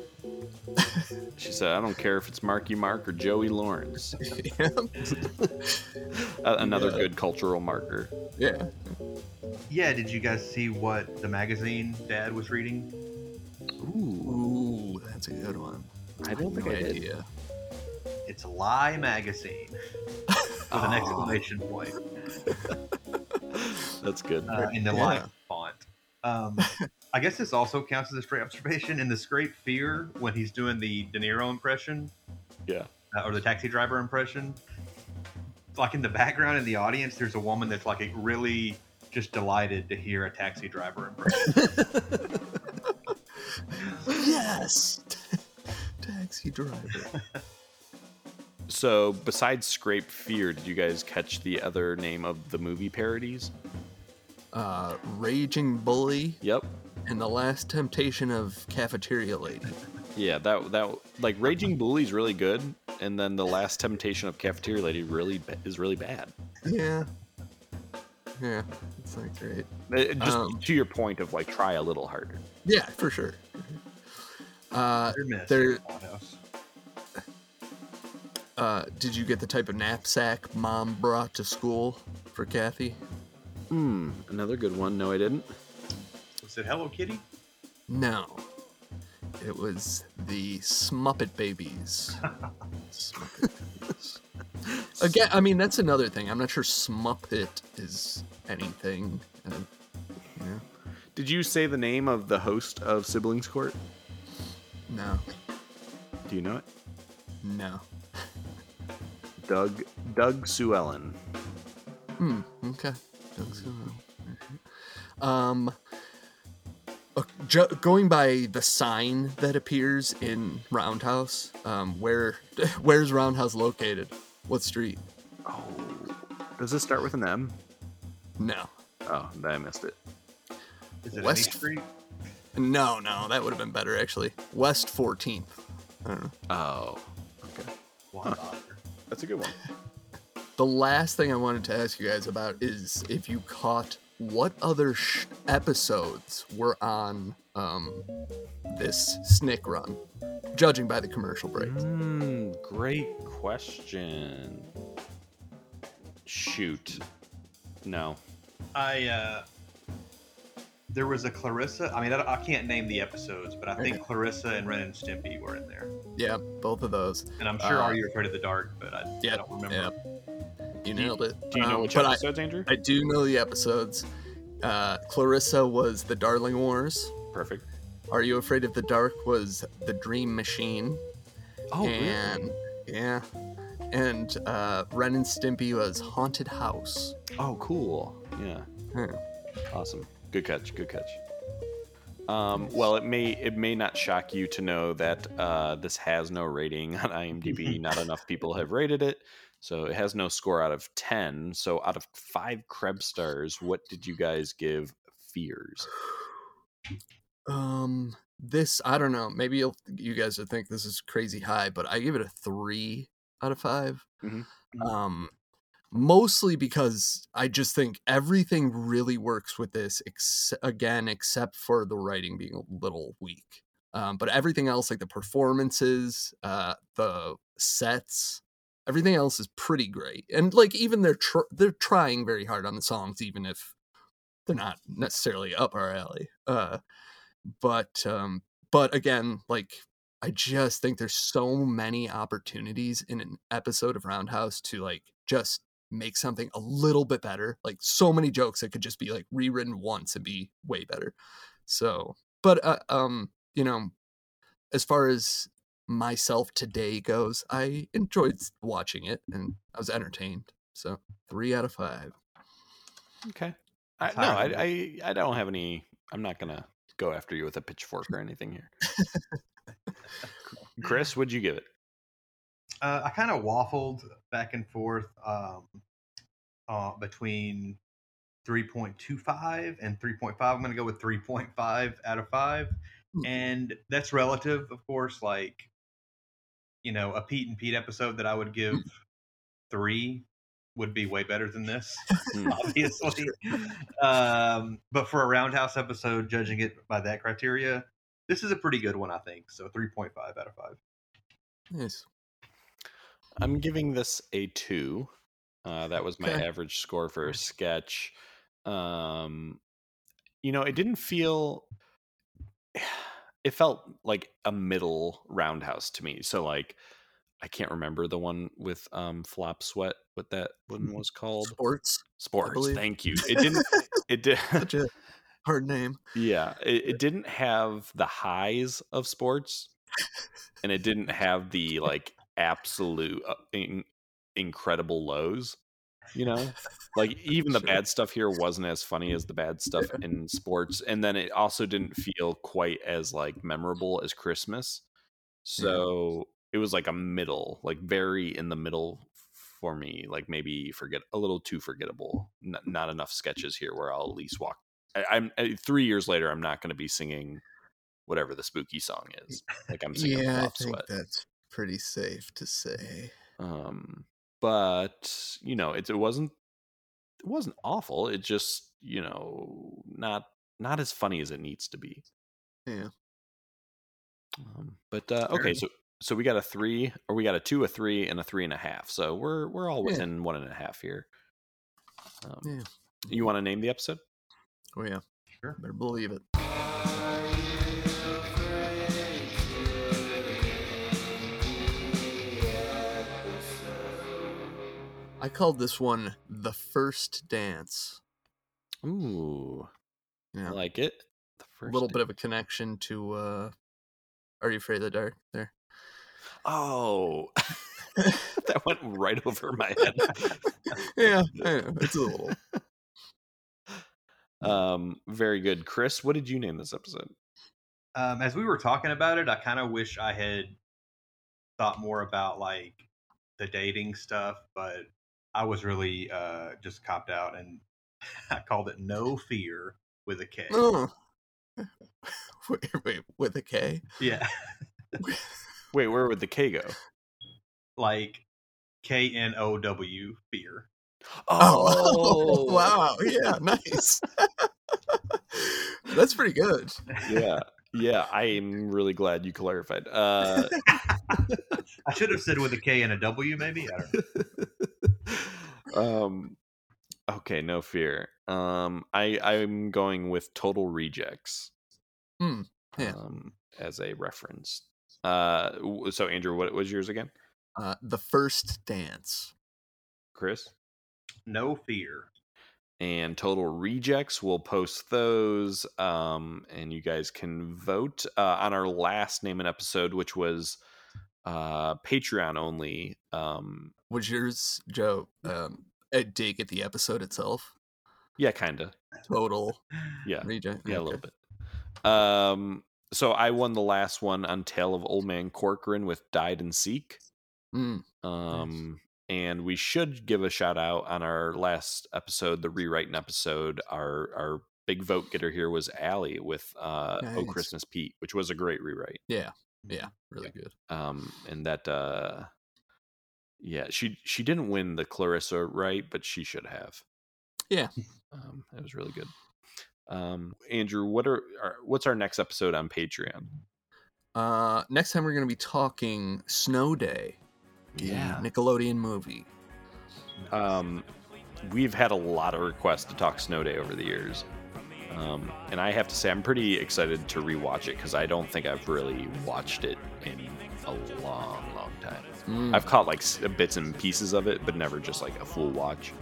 She said, "I don't care if it's Marky Mark or Joey Lawrence." Another Yeah. good cultural marker. Yeah. Yeah, did you guys see what the magazine Dad was reading? Ooh, that's a good one. I don't think no I did. idea. It's Lie Magazine with an exclamation point That's good. uh, in the Yeah. line font. Um, I guess this also counts as a straight observation. In the Scrape Fear, when he's doing the De Niro impression, Yeah. uh, or the taxi driver impression, like in the background in the audience, there's a woman that's like really just delighted to hear a taxi driver impression. Yes. Taxi driver. So, besides Scrape Fear, did you guys catch the other name of the movie parodies? Uh Raging Bully. Yep. And the last temptation of Cafeteria Lady. Yeah, that that like Raging Bully's really good, and then the Last Temptation of Cafeteria Lady really is really bad. Yeah. Yeah. It's not great. Uh, Just Um, to your point of like try a little harder. Yeah, for sure. Uh, Hit or there. Uh, did you get the type of knapsack mom brought to school for Kathy? Hmm, another good one. No, I didn't. Was it Hello Kitty? No. It was the Smuppet Babies. Smuppet Babies. Again, I mean that's another thing. I'm not sure Smuppet is anything. Uh, you? Did you say the name of the host of Siblings Court? No. Do you know it? No. Doug Doug Suellen. Hmm. Okay. Doug Sewell. Um. Ju- going by the sign that appears in Roundhouse, um, where where's Roundhouse located? What street? Oh, Does this start with an M? No. Oh, I missed it. Is it West West Street? No, no, that would have been better actually. West 14th. I don't know. Oh, okay. Huh. That's a good one. The last thing I wanted to ask you guys about is if you caught what other sh- episodes were on um, this Snick run, judging by the commercial breaks. Hmm, great question. Shoot. No. I uh, there was a Clarissa. I mean, I, I can't name the episodes, but I think Clarissa and Ren and Stimpy were in there. Yeah, both of those. And I'm sure Uh, Are You Afraid of the Dark? But I, yeah, I don't remember. yeah. You Do you- nailed it. do you know Um, which but I- episodes, Andrew? I do know the episodes. Uh, Clarissa was the Darling Wars. Perfect. Are You Afraid of the Dark was the Dream Machine. Oh, really? yeah, and uh, Ren and Stimpy was Haunted House. Oh, cool. Yeah. Hmm. Awesome. Good catch. Good catch. Um, well, it may it may not shock you to know that uh, this has no rating on IMDb. not enough people have rated it, so it has no score out of ten. So, out of five Krebs stars, what did you guys give Fears? Um, this I don't know. Maybe you'll, you guys will think this is crazy high, but I give it a three out of 5 Mhm. Um, mostly because I just think everything really works with this. Ex- again, except for the writing being a little weak. Um, but everything else, like the performances, uh, the sets, everything else is pretty great. And like even they're tr- they're trying very hard on the songs, even if they're not necessarily up our alley. Uh, but um but again like i just think there's so many opportunities in an episode of roundhouse to like just make something a little bit better like so many jokes that could just be like rewritten once and be way better so but uh, um you know as far as myself today goes, I enjoyed watching it and I was entertained. So three out of five. Okay. I, no, I, I I don't have any. I'm not gonna go after you with a pitchfork or anything here. Chris, what'd you give it? Uh, I kind of waffled back and forth um, uh, between 3.25 and 3.5. I'm going to go with 3.5 out of 5. And that's relative, of course. Like, you know, a Pete and Pete episode that I would give three would be way better than this, obviously. um, but for a Roundhouse episode, judging it by that criteria, this is a pretty good one, I think. So 3.5 out of 5. Nice. I'm giving this a two. Uh, that was my Okay. average score for a sketch. Um, you know, it didn't feel. It felt like a middle roundhouse to me. So, like, I can't remember the one with um flop sweat. What that one was called? Sports. Sports. Thank you. It didn't. It did. Such a hard name. Yeah, it, it didn't have the highs of sports, and it didn't have the like absolute uh, in, incredible lows. You know, like even the bad stuff here wasn't as funny as the bad stuff in sports, and then it also didn't feel quite as like memorable as Christmas. So it was like a middle, like very in the middle for me. Like maybe forget a little too forgettable. N- not enough sketches here where I'll at least walk I, I'm I, three years later. I'm not going to be singing whatever the spooky song is. Like I'm singing yeah, I think Sweat. that's pretty safe to say. Um, but you know, it, it wasn't it wasn't awful. It just you know not not as funny as it needs to be. Yeah. Um, but uh, okay, so so we got a three, or we got a two, a three, and a three and a half. So we're we're all Yeah. within one and a half here. Um, Yeah. You want to name the episode? Oh yeah. Sure. Better believe it. I called this one the first dance. Ooh, Yeah. I like it. The A first little bit of a connection to uh Are You Afraid of the Dark there? Oh, that went right over my head. yeah, I. It's a little. Um, very good, Chris. What did you name this episode? um, as we were talking about it, I kind of wish I had thought more about like the dating stuff, but I was really uh, just copped out and I called it No Fear with a K. Oh. wait, wait, with a K? Yeah, Wait, where would the K go? like K N O W Fear. Oh, wow. Yeah, nice. That's pretty good. yeah, yeah. I am really glad you clarified. Uh, I should have said with a K and a W, maybe. I don't know. um, okay, no fear. Um, I I'm going with Total Rejects. Hmm. Yeah. Um, as a reference. Uh, so Andrew, what was yours again? Uh, the first dance. Chris. No Fear. and total rejects we'll post those um and you guys can vote uh on our last name and episode which was uh patreon only um Was yours, Joe, um, a dig at the episode itself? yeah kind of Total yeah reject. yeah a little bit um so i won the last one on tale of old man corcoran with died and seek Mm, um and we should give a shout out on our last episode the rewriting episode our our big vote getter here was Allie with uh oh christmas pete which was a great rewrite Yeah. Yeah. Really good. um and that uh yeah she she didn't win the clarissa right but she should have Yeah. um it was really good um andrew what are, are what's our next episode on patreon Uh, next time we're going to be talking Snow Day. Yeah. Nickelodeon movie. um we've had a lot of requests to talk snow day over the years um and i have to say i'm pretty excited to rewatch it because i don't think i've really watched it in a long long time Mm. i've caught like bits and pieces of it but never just like a full watch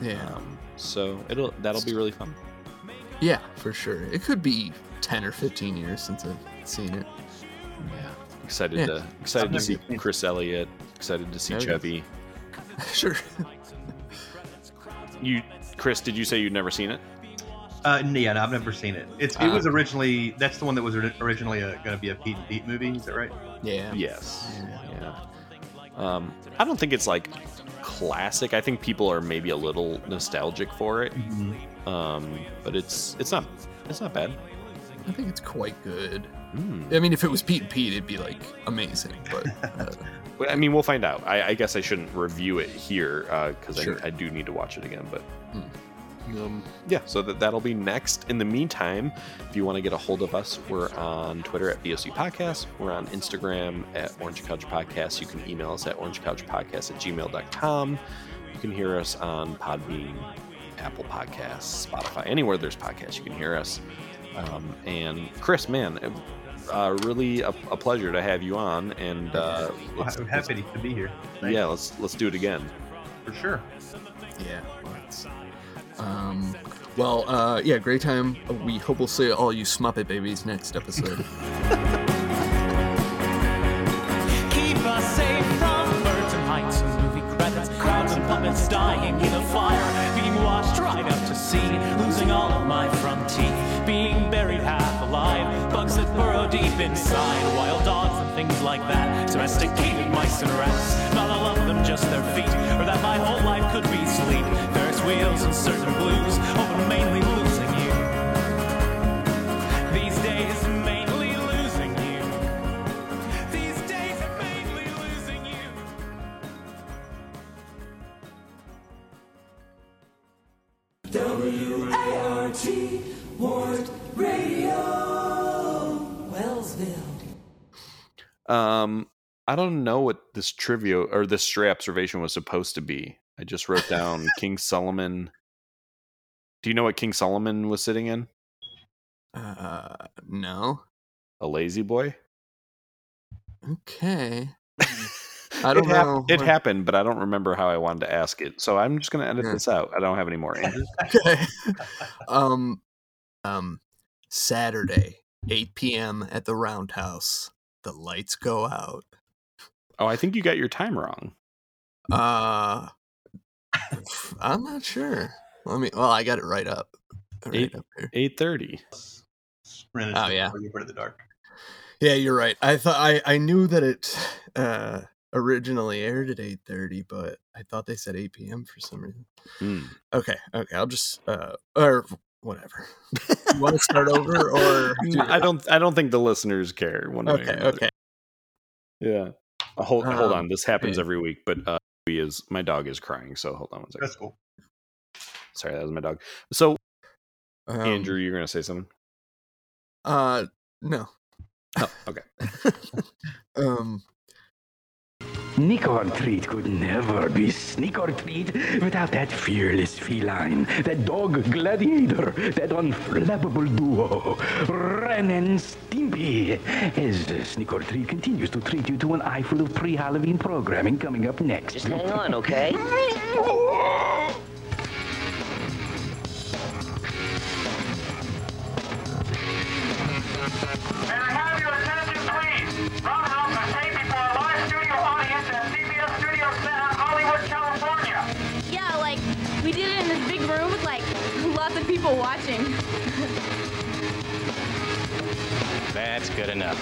Yeah. um so it'll that'll be really fun Yeah, for sure. It could be 10 or 15 years since I've seen it. Yeah. Excited Yeah. to excited to see never- Chris Elliott. Excited to see There it is. Chevy. Sure. You, Chris, did you say you'd never seen it? Uh, yeah, no, I've never seen it. It's it Ah. was originally that's the one that was originally going to be a Pete and Pete movie. Is that right? Yeah. Yes. Yeah. Um, I don't think it's like classic. I think people are maybe a little nostalgic for it. Mm-hmm. Um, but it's it's not it's not bad. I think it's quite good. Hmm. I mean, if it was Pete and Pete, it'd be like amazing. But uh, Well, I mean, we'll find out. I, I guess I shouldn't review it here because Sure. I, I do need to watch it again. But Hmm. Um, yeah, so that that'll be next. In the meantime, if you want to get a hold of us, we're on Twitter at BOC Podcast. We're on Instagram at Orange Couch Podcast. You can email us at orangecouchpodcast at gmail.com. You can hear us on Podbean, Apple Podcasts, Spotify, anywhere there's podcasts, you can hear us. Um, and Chris, man, uh, really a, a pleasure to have you on. And uh, Well, let's- I'm happy to be here. Thanks. yeah, let's let's do it again. for sure. yeah. let's- Um. Well. Uh. Yeah. Great time. We hope we'll see all you Smuppet babies next episode. Keep us safe from birds and heights and movie credits, crowds and puppets dying in a fire, being washed right up to sea, losing all of my front teeth, being buried half alive, bugs that burrow deep inside, wild dogs and things like that, domesticated mice and rats. Not all of them just their feet, or that my whole life could be sleep. Ferris wheels and certain blues, oh, but mainly losing you. These days, mainly losing you. These days are mainly losing you. W-A-R-T, Ward Radio, Wellsville. Um, I don't know what this trivia or this stray observation was supposed to be. I just wrote down King Solomon. Do you know what King Solomon was sitting in? Uh. No. A lazy boy. Okay. I don't it hap- know. It happened, but I don't remember how I wanted to ask it. So I'm just going to edit Yeah. this out. I don't have any more. Andrew? okay. um, um, Saturday, 8 p.m. at the Roundhouse. The lights go out. Oh, I think you got your time wrong. Uh, I'm not sure. Let me. Well, I got it right up. Right Eight up here. eight thirty. Oh, yeah. Before You the dark. Yeah, you're right. I thought I I knew that it uh originally aired at 8:30, but I thought they said 8 p.m. for some reason. Hmm. Okay, okay. I'll just uh or whatever. you want to start over or do- I don't. I don't think the listeners care. One way or Okay, another. okay. Yeah. Uh, hold hold Um, on. This happens yeah. every week, but uh, he is my dog is crying. So hold on one second. That's cool. Sorry, that was my dog. So Um, Andrew, you're gonna say something? Uh no. Oh, okay. Um Snick or treat could never be snick or treat without that fearless feline, that dog gladiator, that unflappable duo, Ren and Stimpy. As Snick or Treat continues to treat you to an eye full of pre-Halloween programming coming up next. Just hang on, okay? lots of people watching. That's good enough.